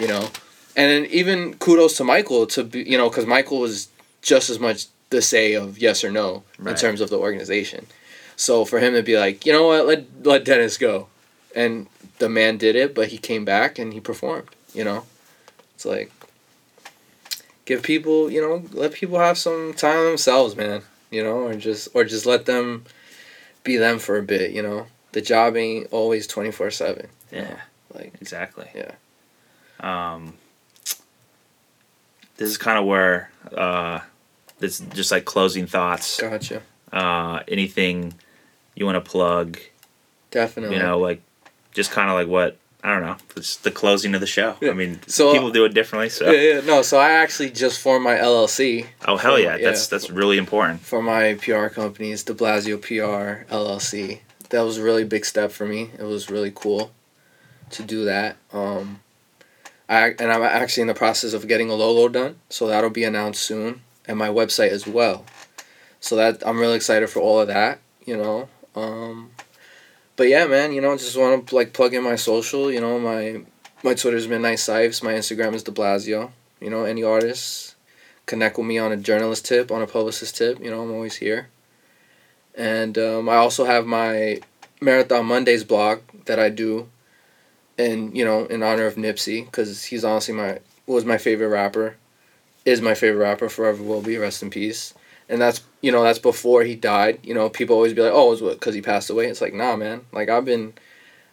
you know, and then even kudos to Michael to be you know because Michael was just as much the say of yes or no in terms of the organization. So for him to be like, you know what, let let Dennis go, and the man did it, but he came back and he performed. You know, it's like give people, you know, let people have some time themselves, man. You know, or just or just let them be them for a bit. You know, the job ain't always twenty four seven.
Yeah,
Like
exactly.
Yeah.
Um, this is kind of where uh, this just like closing thoughts.
gotcha,
Uh, anything you want to plug?
definitely.
You know, like just kind of like what I don't know. It's the closing of the show.
Yeah.
I mean,
So-
people do it differently. So
Yeah, yeah, no. So I actually just formed my LLC
oh hell yeah,
Yeah.
that's that's really important.
for my PR company. It's Deblazeo PR LLC. That was a really big step for me. It was really cool to do that. Um, I and I'm actually in the process of getting a logo done, so that'll be announced soon, and my website as well. So that I'm really excited for all of that. You know. Um, but yeah, man. You know, just want to like plug in my social. You know, my my Twitter's Midnight Sives. My Instagram is De Blasio. You know, any artists connect with me on a journalist tip, on a publicist tip. You know, I'm always here. And um, I also have my Marathon Mondays blog that I do, and you know, in honor of Nipsey, because he's honestly my was my favorite rapper, is my favorite rapper, forever will be, rest in peace. And that's you know that's before he died. You know, people always be like, oh, it's what because he passed away. It's like, nah, man. Like I've been,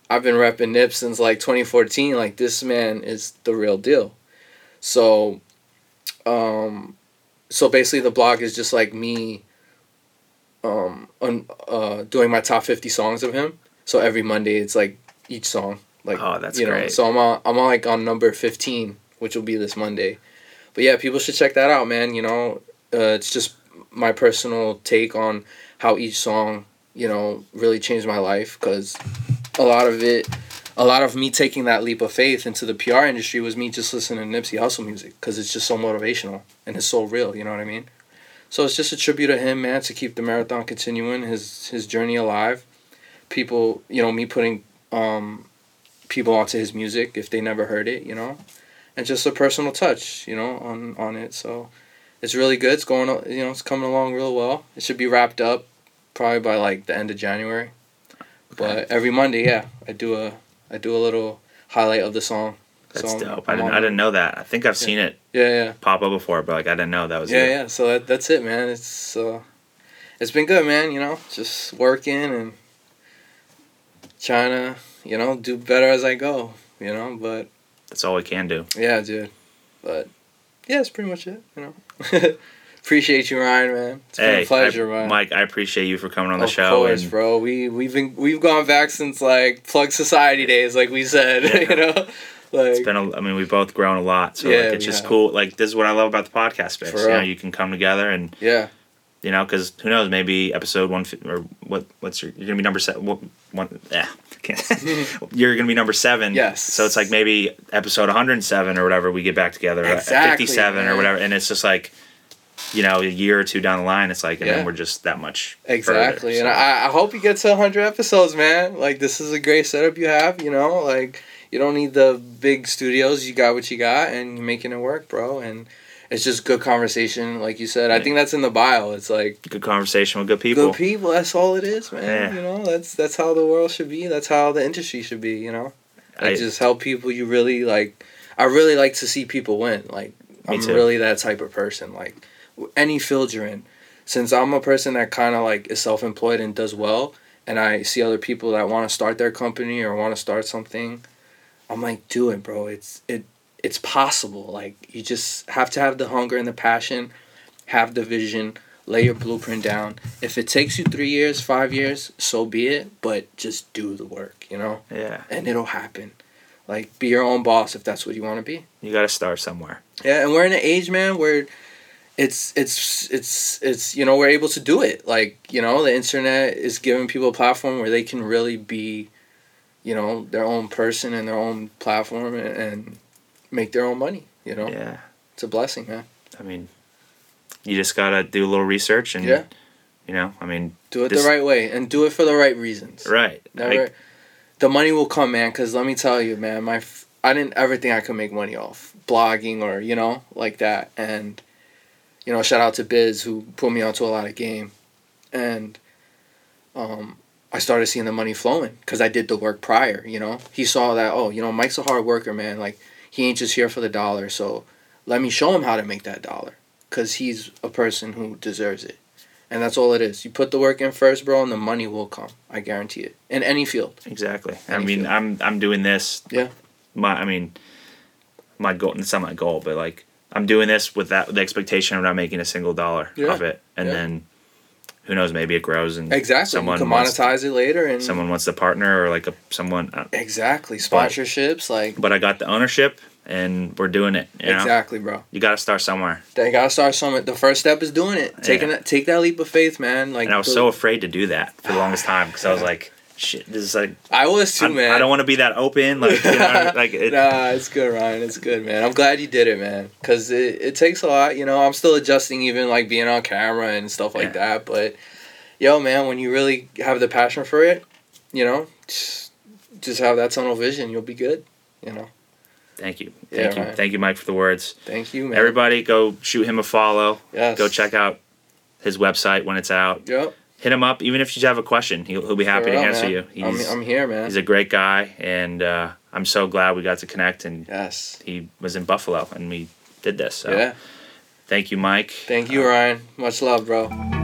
I've been repping Nip since like 2014. Like this man is the real deal. So, um, so basically the blog is just like me um on uh doing my top 50 songs of him so every monday it's like each song like
Oh, that's
you know
great.
so i'm on i'm on like on number 15 which will be this monday but yeah people should check that out man you know uh, it's just my personal take on how each song you know really changed my life because a lot of it a lot of me taking that leap of faith into the PR industry was me just listening to Nipsey Hussle music because it's just so motivational and it's so real. You know what I mean? So it's just a tribute to him, man, to keep the marathon continuing, his his journey alive. People, you know, me putting um, people onto his music if they never heard it, you know, and just a personal touch, you know, on on it. So it's really good. It's going, you know, it's coming along real well. It should be wrapped up probably by like the end of January. But every Monday, yeah, I do a I do a little highlight of the song.
That's
So I'm-
dope. I didn't I didn't know that. I think I've seen it
Yeah, yeah.
pop up before, but like I didn't know that was
Yeah,
you.
yeah. So that, that's it, man. It's uh, it's been good, man. You know, just working and trying to, you know, do better as I go. You know, but
That's all we can do.
yeah, dude. But yeah, it's pretty much it. You know, Appreciate you, Ryan, man. It's been
Hey,
a pleasure,
I,
man.
Mike, I appreciate you for coming on the
of
show.
course,
and
bro. We we've been we've gone back since like Plug Society days, like we said.
Yeah.
you know, like
It's been, a, I mean, we've both grown a lot, so
Yeah,
like, it's just
have.
cool. Like this is what I love about the podcast space. You know, you can come together and
yeah,
you know, because who knows, maybe episode one or what? What's your? You're gonna be number seven. What, one? Yeah, can't. you're gonna be number seven.
Yes.
So it's like maybe episode 107 or whatever. We get back together at
Exactly,
57 or whatever, and it's just like. You know, a year or two down the line, it's like, and
Yeah.
then we're just that much.
exactly.
further,
and. I I hope you get to hundred episodes, man. Like this is a great setup you have. You know, like you don't need the big studios. You got what you got, and you're making it work, bro. And it's just good conversation, like you said. I think that's in the bio. It's like
good conversation with good people.
good people. That's all it is, man.
Yeah.
You know, that's that's how the world should be. That's how the industry should be. You know, like
I-
just help people. You really like. I really like to see people win. Like I'm
too.
really that type of person. Like any field you're in, since I'm a person that kind of like is self employed and does well, and I see other people that want to start their company or want to start something, I'm like, do it, bro. It's it it's possible. Like you just have to have the hunger and the passion, have the vision, lay your blueprint down. If it takes you three years, five years, so be it. But just do the work, you know,
Yeah,
and it'll happen. Like be your own boss if that's what you want to be.
you got to start somewhere.
Yeah, and we're in an age, man, where it's it's it's it's you know we're able to do it. Like you know, the internet is giving people a platform where they can really be, you know, their own person and their own platform and, and make their own money. You know,
Yeah,
it's a blessing, man.
I mean, you just gotta do a little research and
Yeah.
you know, I mean,
Do it
This-
the right way and do it for the right reasons.
right?
Never,
Like,
the money will come, man. Cause let me tell you, man, my f- I didn't ever think I could make money off blogging or you know like that. And you know, shout out to Biz who put me onto a lot of game, and um, I started seeing the money flowing because I did the work prior. You know, he saw that oh, you know, Mike's a hard worker, man. Like he ain't just here for the dollar. So let me show him how to make that dollar, cause he's a person who deserves it. And that's all it is. You put the work in first, bro, and the money will come. I guarantee it. In any field.
exactly. I mean,
field.
I'm I'm doing this.
Yeah.
My, I mean, my goal. It's not my goal, but like I'm doing this with that the expectation of not making a single dollar
Yeah.
of it, and
Yeah.
then who knows? Maybe it grows and
Exactly.
Someone
you can
wants-
monetize it later and
someone wants to partner or like a someone. Uh,
Exactly. Sponsorships, like
but I got the ownership, and we're doing it. You know,
exactly, bro.
you got to start somewhere.
They gotta start somewhere. The first step is doing it. Taking
Yeah.
that, take that leap of faith, man. Like
and I was
the-
so afraid to do that for the longest time because I was like, shit, this is like
I was too,
I'm-
man.
I don't want to be that open. Like, you know, like it,
nah, it's good, Ryan. It's good, man. I'm glad you did it, man. Cause it, it takes a lot. You know, I'm still adjusting, even like being on camera and stuff like
Yeah.
that. But yo, man, when you really have the passion for it, you know, just, just have that tunnel vision. You'll be good. You know.
Thank you,
Yeah,
thank you,
right.
thank you, Mike, for the words.
Thank you, man.
Everybody, go shoot him a follow.
Yes.
Go check out his website when it's out.
Yep.
Hit him up, even if you have a question. He'll, he'll be happy
For
to answer
man.
you.
I'm, I'm here, man.
he's a great guy, and uh, I'm so glad we got to connect. And
yes.
he was in Buffalo, and we did this. So
Yeah.
thank you, Mike.
Thank you, Ryan. Much love, bro.